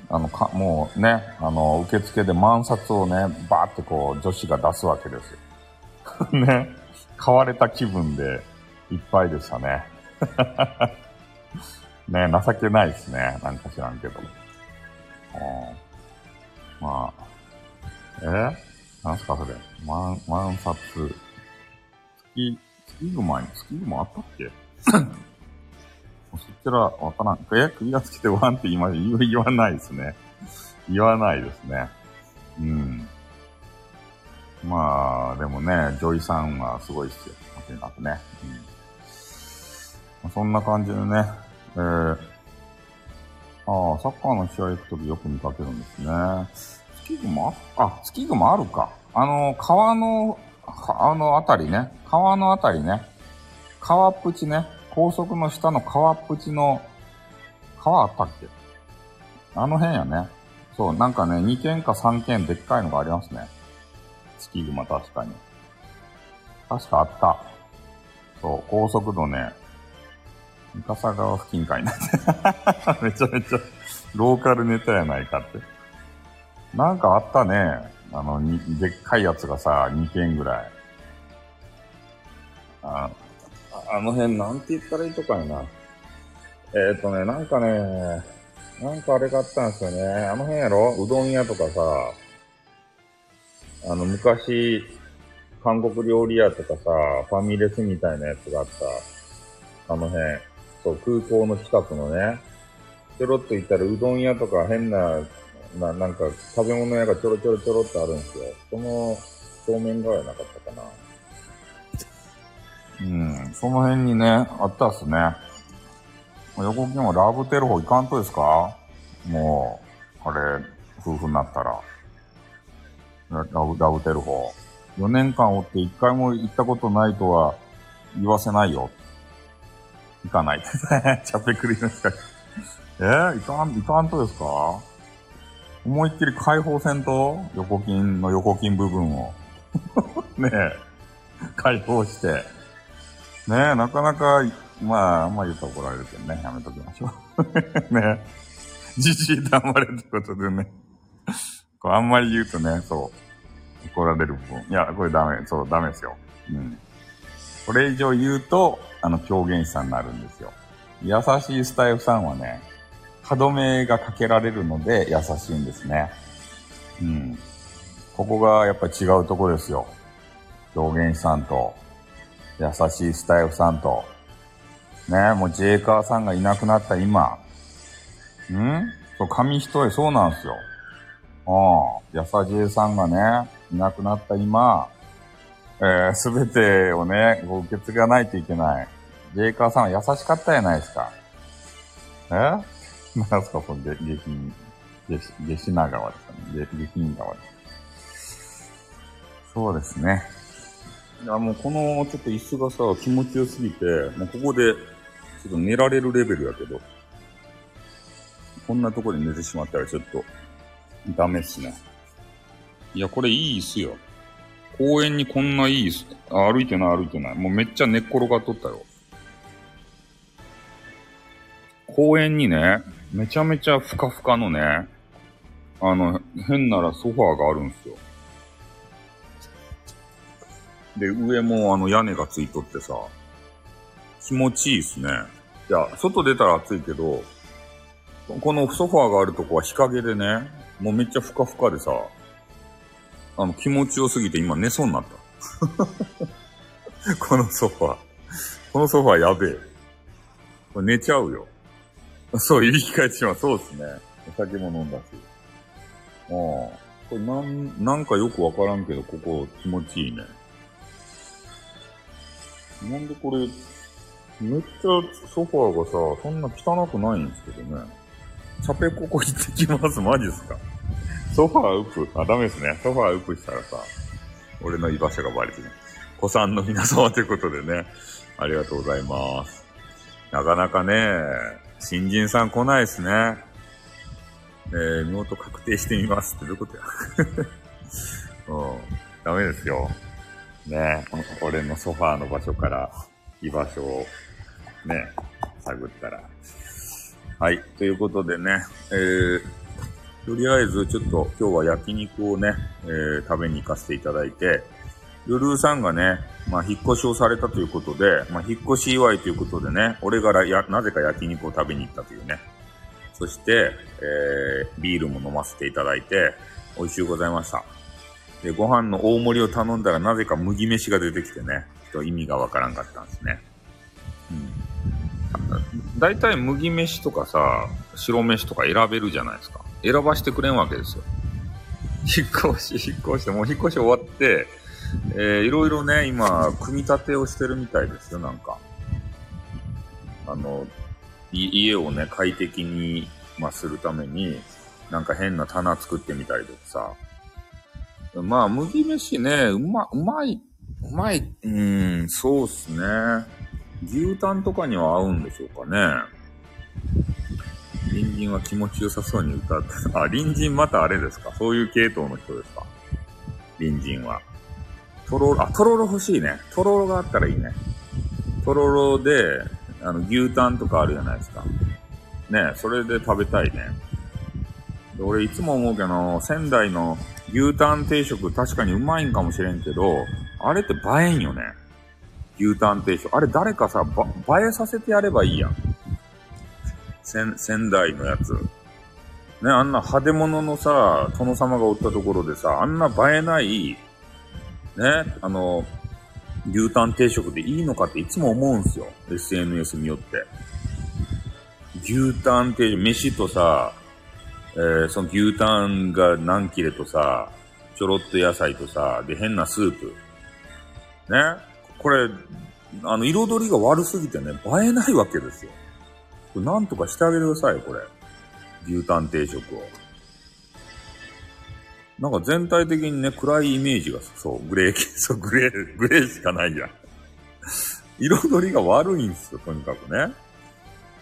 [SPEAKER 1] あの、か、もうね、あの、受付で万札をね、バーってこう、女子が出すわけですよ。ね。買われた気分でいっぱいでしたね。ね、情けないですね。なんか知らんけど。まあ、えなんすかそれ？万、万冊。月、月熊に、月熊あったっけ？そっちらわからん。え首がつけてワンって言いま言言わないですね。言わないですね。うん。まあ、でもね、女医さんはすごいっすよ。とにかくね。うん。そんな感じでね、えー、ああ、サッカーの試合行くときよく見かけるんですね。月隈あ、月隈あるか。あの、川の、あのあたりね。川のあたりね。川っぷちね。高速の下の川っぷちの、川あったっけ？あの辺やね。そう、なんかね、2軒か3軒でっかいのがありますね。月熊確かに。確かあった。そう、高速度ね、三笠川付近かいな めちゃめちゃローカルネタやないかって。なんかあったね。あの、に、でっかいやつがさ、2軒ぐらい。あ、あの辺なんて言ったらいいとかやな。えっ、ー、とね、なんかね、なんかあれがあったんですよね。あの辺やろ？うどん屋とかさ、あの、昔、韓国料理屋とかさ、ファミレスみたいなやつがあった。あの辺。そう、空港の近くのね。ちょろっと行ったらうどん屋とか変な、な、なんか食べ物屋がちょろちょろちょろってあるんですよ。その正面側やなかったかな。うん、その辺にね、あったっすね。横金はラブテルホ行かんとですか？もう、あれ、夫婦になったら。ラブ、ラブテルホ。4年間おって1回も行ったことないとは言わせないよ。行かない。チャペクリの近く。えー、行かん、行かんとですか？思いっきり解放せんと横筋の横筋部分を。ねえ、解放して。ねえ、なかなか、まあ、あんま言うと怒られるけどね、やめときましょう。ねえ。じじい黙れってことでね。こうあんまり言うとね、そう、怒られる部分。いや、これダメ、そう、ダメですよ。うん。これ以上言うと、あの、狂言師さんになるんですよ。優しいスタイフさんはね、歯止めがかけられるので優しいんですね。うん。ここがやっぱり違うとこですよ。狂言師さんと、優しいスタイフさんと、ね、もうジェイカーさんがいなくなった今、ん？そう、紙一重そうなんですよ。うん。やさジェイさんがね、いなくなった今、えす、べてをね、ご受け継がないといけない。ジェイカーさんは優しかったじゃないですか。え？なんすか、その下、品、下、品川ですかね。下、下品川です。そうですね。いや、もうこの、ちょっと椅子がさ、気持ちよすぎて、もうここで、ちょっと寝られるレベルやけど、こんなとこで寝てしまったらちょっと、ダメっすね。いや、これいい椅子よ。公園にこんないい、歩いてない歩いてない。もうめっちゃ寝っ転がっとったよ。公園にね、めちゃめちゃふかふかのね、あの、変ならソファーがあるんですよ。で、上もあの屋根がついとってさ、気持ちいいっすね。いや、外出たら暑いけど、このソファーがあるとこは日陰でね、もうめっちゃふかふかでさ、あの、気持ちよすぎて今寝そうになった。このソファ。このソファやべえ。これ寝ちゃうよ。そう、言い換えします。そうですね。お酒も飲んだし。ああ。これなん、なんかよくわからんけど、ここ気持ちいいね。なんでこれ、めっちゃソファーがさ、そんな汚くないんですけどね。チャペここ行ってきます。マジっすかソファーウップ。あ、ダメですね。ソファーウップしたらさ、俺の居場所がバレてね。子さんの皆様ということでね、ありがとうございます。なかなかね、新人さん来ないですね。えー、身元確定してみますってどういうことや。うん、ダメですよ。ね俺のソファーの場所から居場所をね、探ったら。はい。ということでね、えー、とりあえずちょっと今日は焼肉をね、えー、食べに行かせていただいて、ルルーさんがね、まあ、引っ越しをされたということで、まあ、引っ越し祝いということでね、俺がや、なぜか焼肉を食べに行ったというね。そして、えー、ビールも飲ませていただいて、美味しゅうございました。で、ご飯の大盛りを頼んだらなぜか麦飯が出てきてね、ちょっと意味がわからんかったんですね。うん。だいたい麦飯とかさ、白飯とか選べるじゃないですか。選ばしてくれんわけですよ。引っ越し、引っ越して、もう引っ越し終わって、えー、いろいろね、今、組み立てをしてるみたいですよ、なんか。あの、家をね、快適に、まあ、するために、なんか変な棚作ってみたりとかさ。まあ、麦飯ね、うま、うまい、うまい、うーん、そうっすね。牛タンとかには合うんでしょうかね。隣人は気持ちよさそうに歌って、あ、隣人またあれですか？そういう系統の人ですか？隣人は。とろろ、あ、とろろ欲しいね。とろろがあったらいいね。とろろで、あの、牛タンとかあるじゃないですか。ねそれで食べたいね。で俺いつも思うけど、仙台の牛タン定食確かにうまいんかもしれんけど、あれって映えんよね。牛タン定食。あれ誰かさ、ば、映えさせてやればいいやん。仙、仙台のやつ。ね、あんな派手物のさ、殿様がおったところでさ、あんな映えない、ね、あの、牛タン定食でいいのかっていつも思うんすよ。SNS によって。牛タン定食、飯とさ、えー、その牛タンが何切れとさ、ちょろっと野菜とさ、で、変なスープ。ねこれ、あの、彩りが悪すぎてね、映えないわけですよ。これなんとかしてあげてください、これ。牛タン定食を。なんか全体的にね、暗いイメージが、そう、グレー、そう、グレー、グレーしかないやん。彩りが悪いんですよ、とにかくね。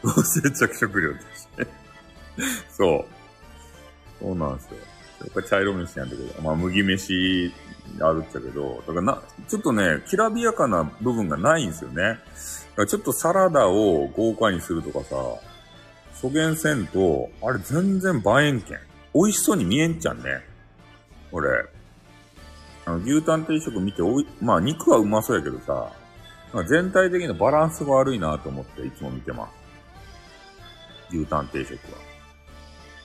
[SPEAKER 1] 合成着色料として。そう。そうなんですよ。やっぱ茶色飯なんだけど、まあ麦飯あるっちゃけど、だからな、ちょっとね、きらびやかな部分がないんですよね。ちょっとサラダを豪華にするとかさ、初見せんと、あれ全然映えんけん。美味しそうに見えんちゃんね。俺。あの、牛タン定食見ておい、まあ肉はうまそうやけどさ、まあ全体的なバランスが悪いなと思っていつも見てます。牛タン定食は。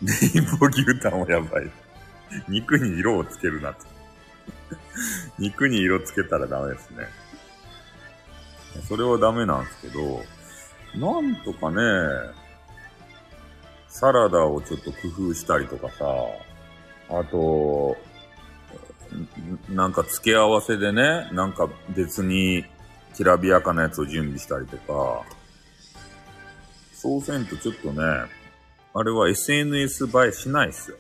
[SPEAKER 1] レインボー牛タンはやばい。肉に色をつけるなと。肉に色つけたらダメですね。それはダメなんですけど、なんとかね、サラダをちょっと工夫したりとかさ、あと、なんか付け合わせでね、なんか別にきらびやかなやつを準備したりとか、そうせんとちょっとね、あれは SNS 映えしないっすよ。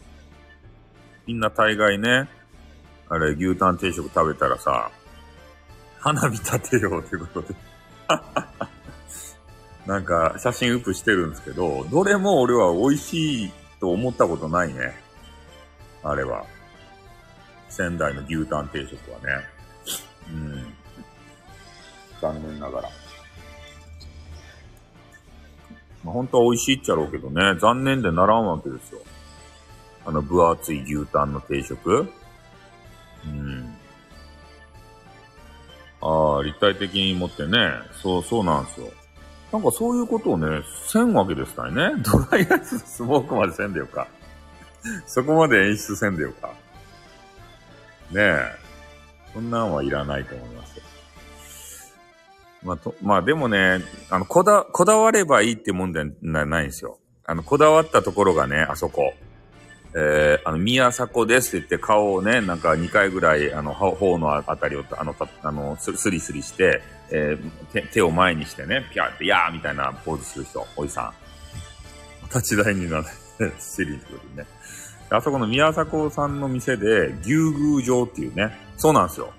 [SPEAKER 1] みんな大概ね、あれ牛タン定食食べたらさ、花火立てようということで なんか写真ウップしてるんですけど、どれも俺は美味しいと思ったことないね。あれは。仙台の牛タン定食はね。うん。残念ながら。まあ、本当は美味しいっちゃろうけどね、残念でならんわけですよ。あの分厚い牛タンの定食。うん。ああ、立体的に持ってね。そう、そうなんですよ。なんかそういうことをね、せんわけですからね。ドライアイススモークまでせんでよか。そこまで演出せんでよか。ねえ。そんなんはいらないと思います。まあ、と、まあでもね、あの、こだ、こだわればいいってもんじゃないんですよ。あの、こだわったところがね、あそこ。えー、あの、宮迫ですって言って顔をね、なんか2回ぐらい、あの、頬のあたりを、あの、あのスリスリして、えー、手、手を前にしてね、ピャーって、やーみたいなポーズする人、おじさん。立ち台になって、シリーズでね。あそこの宮迫さんの店で、牛宮城っていうね、そうなんですよ。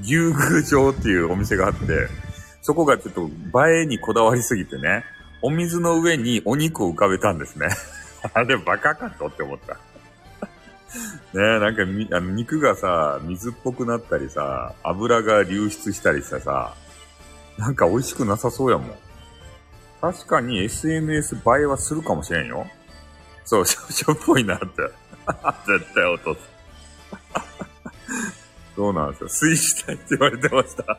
[SPEAKER 1] 牛宮城っていうお店があって、そこがちょっと映えにこだわりすぎてね、お水の上にお肉を浮かべたんですね。あれバカかとって思った。ねえ、なんかみあの肉がさ、水っぽくなったりさ、油が流出したりしてさ、なんか美味しくなさそうやもん。確かに SNS 映えはするかもしれんよ。そう、しょ、しょっぽいなって。絶対落とす。そうなんですよ。水死体って言われてました。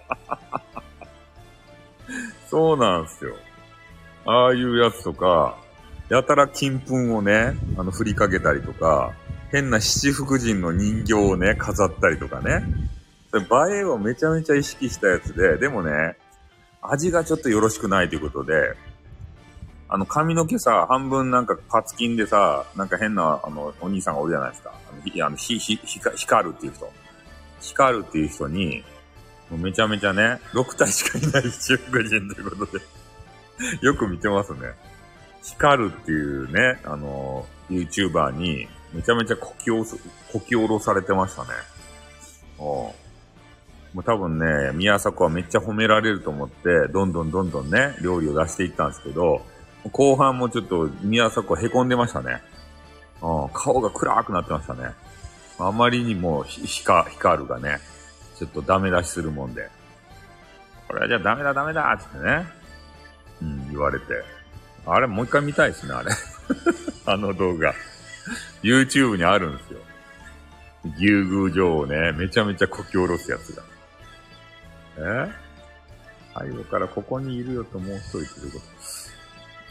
[SPEAKER 1] そうなんですよ。ああいうやつとか、やたら金粉をね、あの、振りかけたりとか、変な七福神の人形をね、飾ったりとかね。映えをめちゃめちゃ意識したやつで、でもね、味がちょっとよろしくないということで、あの、髪の毛さ、半分なんかパツキンでさ、なんか変な、あの、お兄さんがおるじゃないですか。あの、ひ、あの、ひ、ひ、ひか、光るっていう人。光るっていう人に、もうめちゃめちゃね、6体しかいない七福神ということでよく見てますね。光るっていうね、あの、YouTuber に、めちゃめちゃこきおろす、こき下ろされてましたね。おもう多分ね、宮迫はめっちゃ褒められると思って、どんどんどんどんね、料理を出していったんですけど、後半もちょっと宮迫は凹んでましたね。うん、顔が暗くなってましたね。あまりにもひか光るがね、ちょっとダメ出しするもんで。これはじゃあダメだダメだってね、うん、言われて。あれもう一回見たいですね、あれ。あの動画。YouTube にあるんですよ。牛宮城をね、めちゃめちゃこき下ろすやつが。え？背後からここにいるよともう一人いうこと。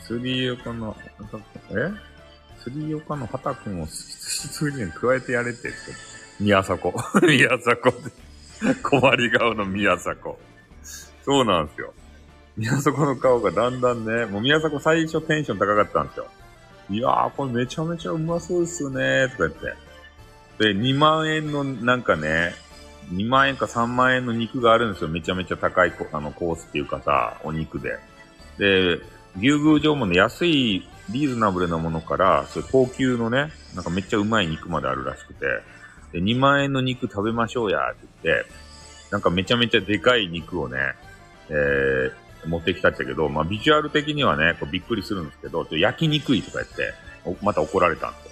[SPEAKER 1] 杉岡の、え？杉岡の畑くんを羊に加えてやれってって。宮迫。宮迫って困り顔の宮迫。そうなんですよ。宮迫の顔がだんだんね、もう宮迫最初テンション高かったんですよ。いやー、これめちゃめちゃうまそうですよねとか言って。で、2万円のなんかね、2万円か3万円の肉があるんですよ。めちゃめちゃ高いあのコースっていうかさ、お肉で。で、牛宮城もね、安い、リーズナブルなものから、そう高級のね、なんかめっちゃうまい肉まであるらしくて、で、2万円の肉食べましょうや、って言って、なんかめちゃめちゃでかい肉をね、えー、持ってきたんだけど、まあ、ビジュアル的にはね、こうびっくりするんですけど、ちょ焼きにくいとか言って、また怒られたんですよ。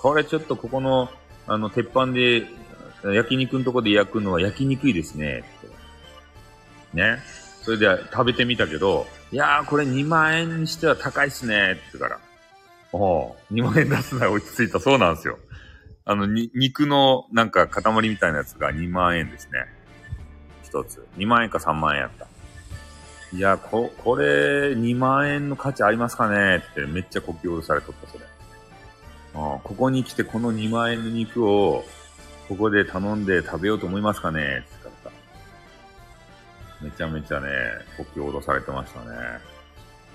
[SPEAKER 1] これちょっとここの、あの、鉄板で焼肉のとこで焼くのは焼きにくいですね。ね。それで食べてみたけど、いやー、これ2万円にしては高いっすね。って言うから。おお2万円出すなら落ち着いた。そうなんですよ。あの、に、肉のなんか塊みたいなやつが2万円ですね。一つ。2万円か3万円やった。いや、こ、これ、2万円の価値ありますかねってめっちゃ呼吸されとった、それ。あここに来てこの2万円の肉をここで頼んで食べようと思いますかね？って言った。めちゃめちゃね、呼吸を脅されてましたね。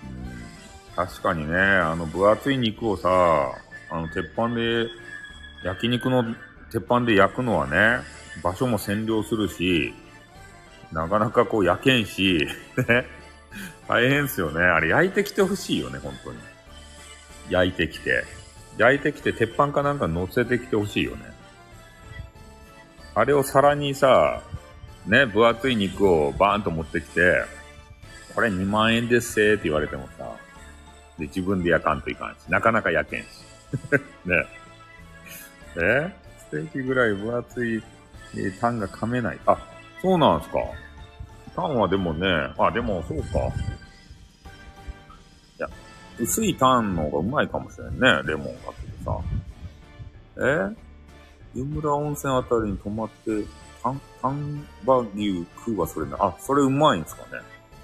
[SPEAKER 1] うん。確かにね、あの分厚い肉をさ、あの鉄板で、焼肉の鉄板で焼くのはね、場所も占領するし、なかなかこう焼けんし、ね。大変っすよね。あれ焼いてきてほしいよね、本当に。焼いてきて。焼いてきて鉄板かなんか乗せてきてほしいよね。あれを皿にさ、ね、分厚い肉をバーンと持ってきて、これ2万円ですせーって言われてもさ、で、自分で焼かんといかんし、なかなか焼けんし。ね。え？ステーキぐらい分厚い、えー、タンが噛めない。あ、そうなんすか。タンはでもね、あ、でもそうか。いや、薄いタンの方がうまいかもしれんね、レモンかけてさ。え？湯村温泉あたりに泊まって、丹波牛食うはそれな。あ、それうまいんすかね。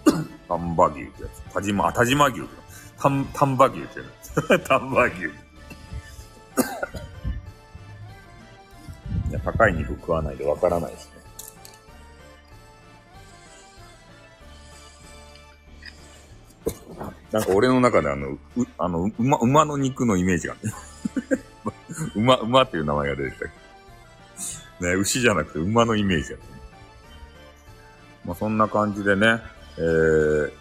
[SPEAKER 1] 丹波牛ってやつ。田島、あ、田島牛丹丹波牛ってやつ。丹波牛。いや、高い肉食わないでわからないですなんか俺の中であの、う、あの、馬、馬の肉のイメージが、ね、馬、馬っていう名前が出てきた。ね、牛じゃなくて馬のイメージだったね。まあそんな感じでね、えー、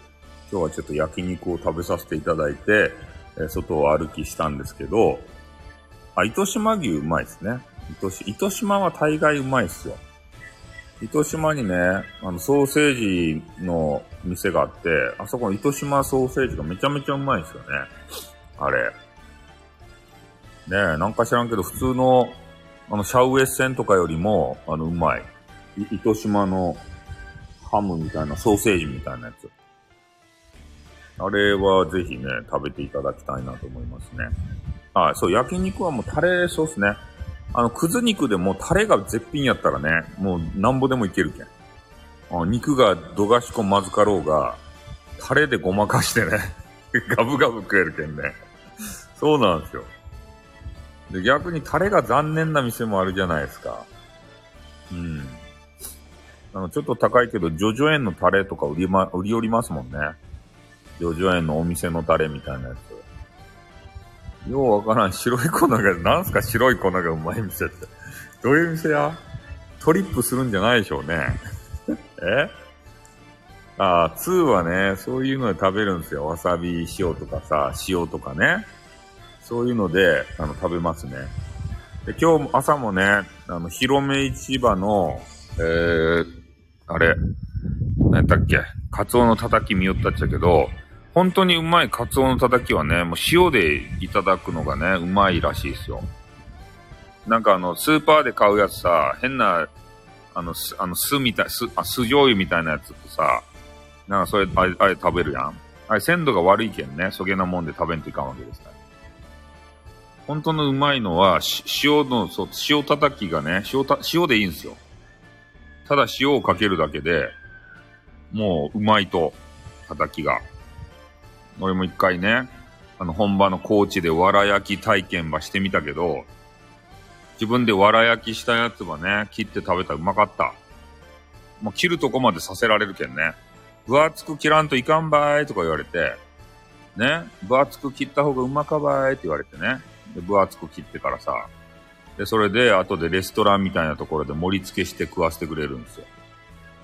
[SPEAKER 1] 今日はちょっと焼肉を食べさせていただいて、えー、外を歩きしたんですけど、あ、糸島牛うまいですね。糸島は大概うまいっすよ。糸島にね、あの、ソーセージの店があって、あそこの糸島ソーセージがめちゃめちゃうまいんですよね。あれ。ねえ、なんか知らんけど、普通の、あの、シャウエッセンとかよりも、あの、うまい。糸島のハムみたいな、ソーセージみたいなやつ。あれはぜひね、食べていただきたいなと思いますね。はい、そう、焼肉はもうタレソースね。あの、くず肉でもタレが絶品やったらね、もうなんぼでもいけるけん。あ肉がどがしこまずかろうが、タレでごまかしてね、ガブガブ食えるけんね。そうなんですよ。で、逆にタレが残念な店もあるじゃないですか。うん。あの、ちょっと高いけど、ジョジョ園のタレとか売りま、売り寄りますもんね。ジョジョ園のお店のタレみたいなやつ。ようわからん。白い粉が、なんすか？白い粉がうまい店って。どういう店や？トリップするんじゃないでしょうね。え？ああ、2はね、そういうので食べるんですよ。わさび塩とかさ、塩とかね。そういうので、あの、食べますね。で、今日朝もね、あの、広め市場の、えー、あれ、何やったっけ、カツオのたたき見よったっちゃけど、本当にうまいカツオのたたきはね、もう塩でいただくのがね、うまいらしいですよ。なんかあの、スーパーで買うやつさ、変な、あの、す、あの、酢みたい、酢、酢醤油みたいなやつってさ、なんかそれ、あれ、あれ食べるやん。あれ鮮度が悪いけんね、そげなもんで食べんといかんわけですから。本当のうまいのは、塩の、そう、塩叩きがね、塩た、塩でいいんですよ。ただ塩をかけるだけで、もううまいと、叩きが。俺も一回ね、あの本場の高知で藁焼き体験ばしてみたけど、自分で藁焼きしたやつはね、切って食べたらうまかった。もう切るとこまでさせられるけんね。分厚く切らんといかんばいとか言われて、ね、分厚く切った方がうまかばいって言われてね。で、分厚く切ってからさ、で、それで、後でレストランみたいなところで盛り付けして食わせてくれるんですよ。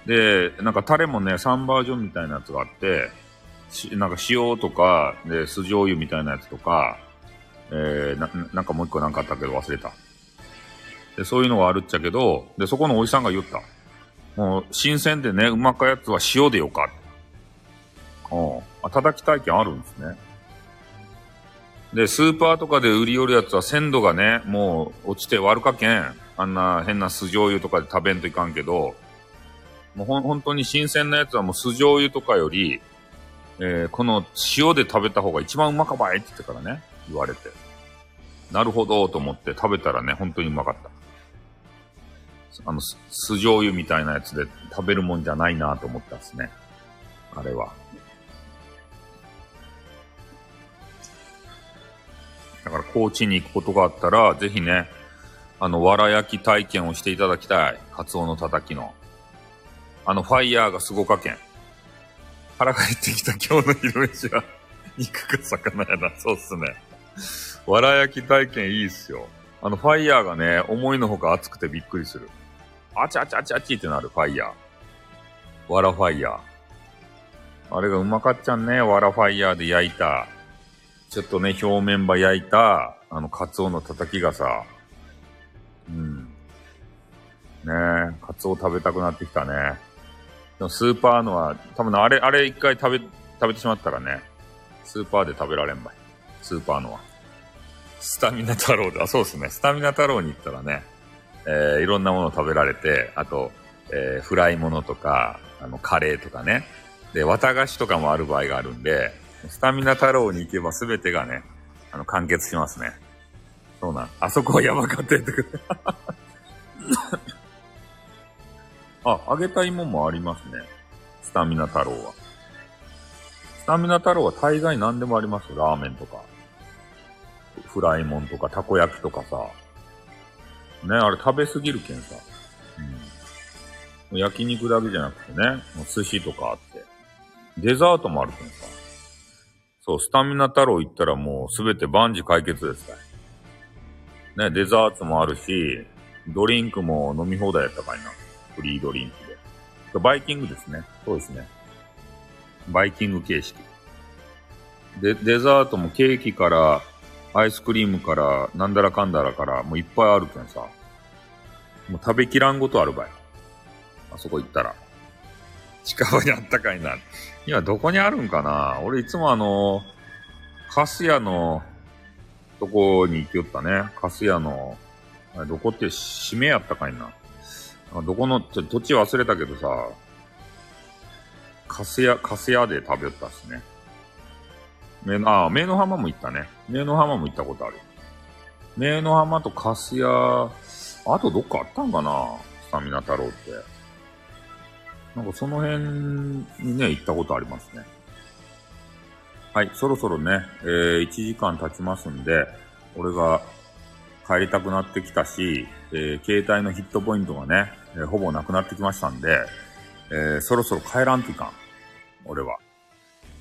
[SPEAKER 1] で、なんかタレもね、3バージョンみたいなやつがあって、なんか塩とか、で、酢醤油みたいなやつとか、えー、な、なんかもう一個なんかあったけど忘れた。で、そういうのがあるっちゃけど、で、そこのおじさんが言った。もう、新鮮でね、うまかやつは塩でよか。うん。あ、叩き体験あるんですね。で、スーパーとかで売り寄るやつは鮮度がね、もう落ちて悪かけん。あんな変な酢醤油とかで食べんといかんけど、もうほ、本当に新鮮なやつはもう酢醤油とかより、えー、この塩で食べた方が一番うまかばいって言ってからね、言われて。なるほどと思って食べたらね、本当にうまかった。あの、酢醤油みたいなやつで食べるもんじゃないなと思ったんですね。あれは。だから高知に行くことがあったら、ぜひね、あの、藁焼き体験をしていただきたい。カツオのたたきの。あの、ファイヤーがすごかけん。腹が減ってきた今日の昼飯は、肉か魚やな。そうっすね。藁焼き体験いいっすよ。あの、ファイヤーがね、思いのほか熱くてびっくりする。あちあちあちあちってなる、ファイヤー。わらファイヤー。あれがうまかっちゃんね、わらファイヤーで焼いた。ちょっとね、表面ば焼いた、あの、カツオのたたきがさ、うん。ねえ、カツオ食べたくなってきたね。でもスーパーのは、多分あれ、あれ一回食べ、食べてしまったらね、スーパーで食べられんばい。スーパーのは。スタミナ太郎で、あ、そうですね。スタミナ太郎に行ったらね、えー、いろんなもの食べられて、あと、えー、フライものとか、あの、カレーとかね。で、綿菓子とかもある場合があるんで、スタミナ太郎に行けば全てがね、あの、完結しますね。そうなん。あそこはやばかったやつ。あ、揚げた芋もんもありますね。スタミナ太郎は。スタミナ太郎は大概何でもあります。ラーメンとか。フライモンとか、たこ焼きとかさ。ね、あれ食べすぎるけんさ。うん。焼肉だけじゃなくてね、もう寿司とかあって。デザートもあるけんさ。そう、スタミナ太郎行ったらもうすべて万事解決ですかね、デザートもあるし、ドリンクも飲み放題やったかいな。フリードリンクで。バイキングですね。そうですね。バイキング形式。で、デザートもケーキから、アイスクリームから、なんだらかんだらから、もういっぱいあるけんさ。もう食べきらんごとあるばい。あそこ行ったら。近場にあったかいな。今どこにあるんかな俺いつもあの、カスヤのとこに行きよったね。カスヤの、どこって締めやったかいな。どこの、ちょ土地忘れたけどさ、カスヤ、カスヤで食べよったっすね。めあ、名の浜も行ったね。名の浜も行ったことある。名の浜とカスヤ、あとどっかあったんかな？スタミナ太郎って。なんかその辺にね、行ったことありますね。はい、そろそろね、えー、1時間経ちますんで、俺が帰りたくなってきたし、えー、携帯のヒットポイントがね、えー、ほぼなくなってきましたんで、えー、そろそろ帰らんといかん。俺は。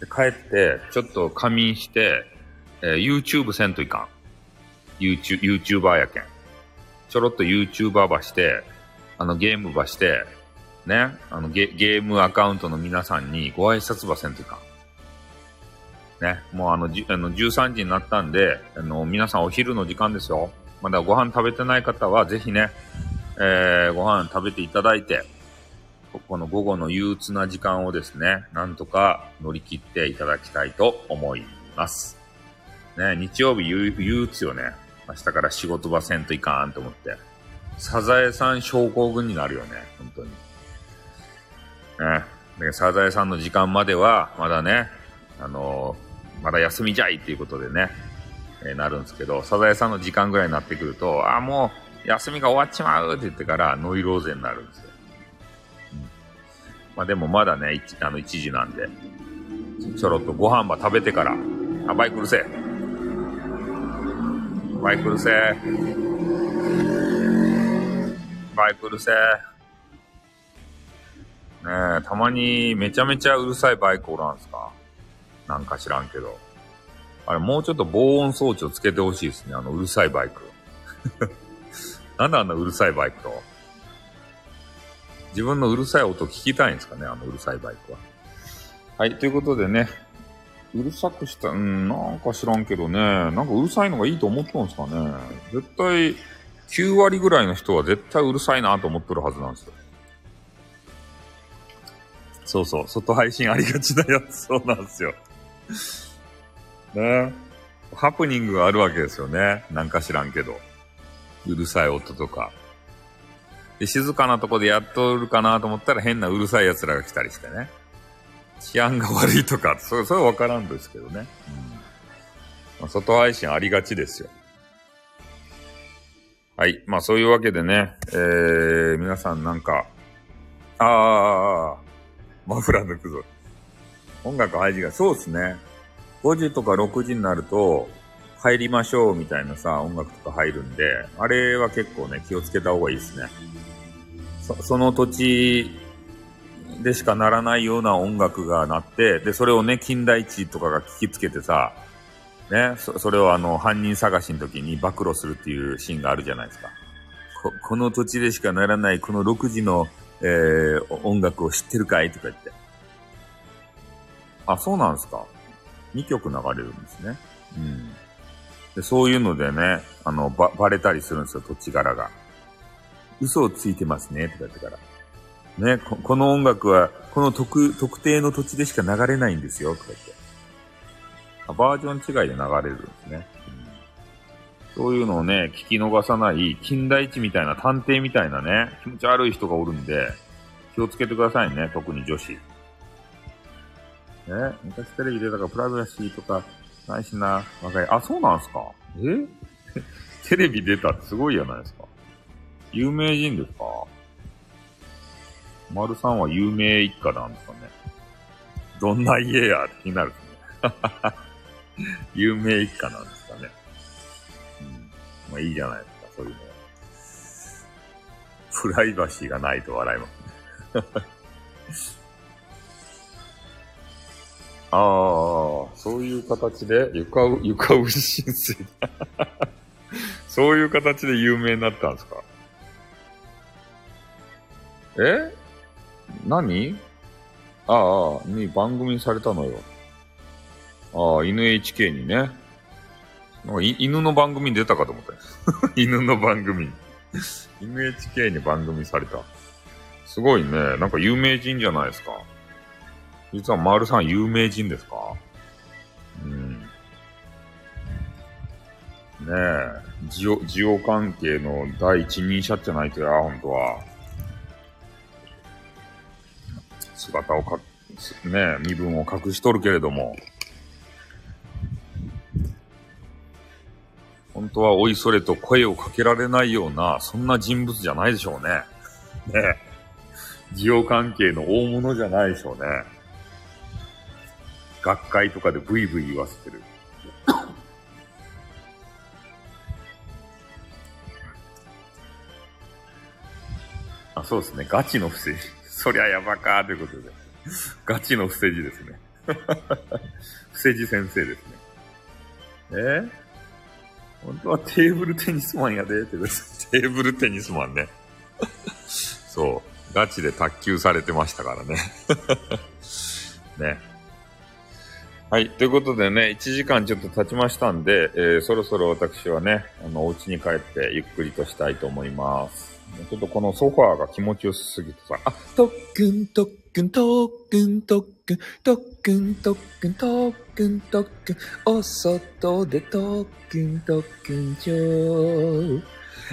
[SPEAKER 1] で帰って、ちょっと仮眠して、え YouTube せんといかん。YouTube、YouTuber やけん。ちょろっと YouTuber ばして、あのゲームばして、ね、あのゲゲームアカウントの皆さんにご挨拶ばせんといかん。ね、もうあの、じあの13時になったんで、あの、皆さんお昼の時間ですよ。まだご飯食べてない方は、ぜひね、えー、ご飯食べていただいて、この午後の憂鬱な時間をですね、なんとか乗り切っていただきたいと思います。ね、日曜日憂鬱よね。明日から仕事場せんといかんと思って。サザエさん症候群になるよね、本当に。ね。サザエさんの時間までは、まだね、あのー、まだ休みじゃいっていうことでね、えー、なるんですけど、サザエさんの時間ぐらいになってくると、あ、もう、休みが終わっちまうって言ってから、ノイローゼになるんですよ。うん、まあでもまだね、あの、1時なんで、ちょろっとご飯ば食べてから、あ、バイクうるせえ。バイクうるせえ。バイクうるせえ。ねえ、たまにめちゃめちゃうるさいバイクおらんすか？なんか知らんけど。あれ、もうちょっと防音装置をつけてほしいですね。あの、うるさいバイク。なんであんなうるさいバイクと。自分のうるさい音聞きたいんですかねあのうるさいバイクは。はい、ということでね。うるさくした、うん、なんか知らんけどね。なんかうるさいのがいいと思っとんですかね。絶対、9割ぐらいの人は絶対うるさいなと思ってるはずなんですよ。そうそう、外配信ありがちなやつ、そうなんですよ。ねハプニングがあるわけですよね。なんか知らんけど。うるさい音とか。で、静かなとこでやっとるかなと思ったら変なうるさい奴らが来たりしてね。治安が悪いとか、それ、それはわからんですけどね。うんまあ、外配信ありがちですよ。はい。まあそういうわけでね、えー、皆さんなんか、ああ、マフラー抜くぞ。音楽配信が、そうですね。5時とか6時になると、入りましょうみたいなさ、音楽とか入るんで、あれは結構ね、気をつけた方がいいですね。そその土地でしかならないような音楽が鳴って、で、それをね、金田一とかが聞きつけてさ、ね、そそれをあの、犯人探しの時に暴露するっていうシーンがあるじゃないですか。ここの土地でしかならないこの6時のえー、音楽を知ってるかいとか言って。あ、そうなんですか。2曲流れるんですね。うん。で、そういうのでね、あの、ば、バレたりするんですよ、土地柄が。嘘をついてますね、とか言ってから。ね、ここの音楽は、この特、特定の土地でしか流れないんですよ、とか言って。バージョン違いで流れるんですね。そういうのをね、聞き逃さない、金田一みたいな探偵みたいなね、気持ち悪い人がおるんで、気をつけてくださいね、特に女子。ね、昔テレビ出たからプライバシーとかないしな、若い。あ、そうなんすか？え？テレビ出たってすごいじゃないですか。有名人ですか？丸さんは有名一家なんですかね。どんな家やって気になるですね。有名一家なんですかね。うんまあいいじゃないですか、そういうの。プライバシーがないと笑います。ああ、そういう形で床、床牛浸水。そういう形で有名になったんですか？え？何？ああ、に番組されたのよ。ああ、NHK にね。犬の番組に出たかと思った 犬の番組。NHK に番組された。すごいね。なんか有名人じゃないですか。実は丸さん有名人ですか？うん。ねえ。ジオ、ジオ関係の第一人者じゃないとや、本当は。姿をか、ねえ身分を隠しとるけれども。本当はおいそれと声をかけられないような、そんな人物じゃないでしょうね。ねえ需要関係の大物じゃないでしょうね。学会とかでブイブイ言わせてる。あ、そうですね。ガチの不正字。そりゃやばかーということで。ガチの不正字ですね。不正字先生ですね。えー？本当はテーブルテニスマンやで、ってテーブルテニスマンね。そう。ガチで卓球されてましたからね。ね。はい。ということでね、1時間ちょっと経ちましたんで、えー、そろそろ私はね、あの、お家に帰ってゆっくりとしたいと思います。ちょっとこのソファーが気持ちよすぎてさ、あ、
[SPEAKER 2] っ、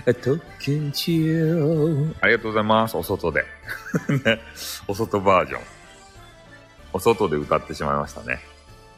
[SPEAKER 2] お外で特訓中。
[SPEAKER 1] ありがとうございます。お外で。ね、お外バージョン。お外で歌ってしまいましたね。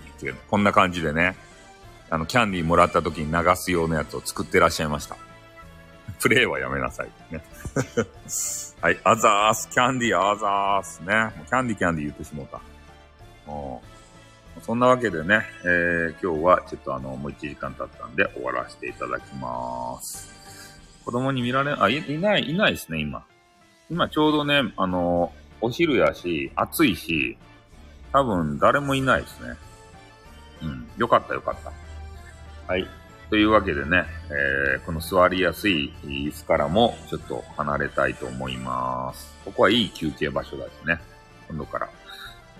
[SPEAKER 1] ディーっていうこんな感じでね、あの、キャンディーもらった時に流す用のやつを作ってらっしゃいました。プレイはやめなさい。ね。はい、アザース、キャンディー、アザースね。キャンディキャンディー言ってしもうた。もうそんなわけでね、えー、今日はちょっとあの、もう1時間経ったんで終わらせていただきます。子供に見られ、あ、いいない、いないですね、今。今ちょうどね、あの、お昼やし、暑いし、多分誰もいないですね。うん、よかったよかった。はい。というわけでね、えー、この座りやすい椅子からもちょっと離れたいと思います。ここはいい休憩場所だしね。今度から。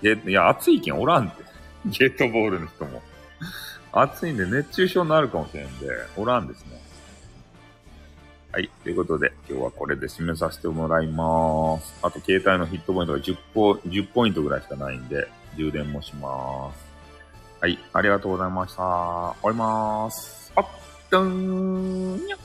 [SPEAKER 1] ゲいや、暑いけんおらんって。ゲートボールの人も。暑いんで熱中症になるかもしれんで、おらんですね。はい。ということで、今日はこれで締めさせてもらいます。あと、携帯のヒットポイントが10ポ、10ポイントぐらいしかないんで、充電もします。はい。ありがとうございました。終わりまーす。あっ、どーんにゃっ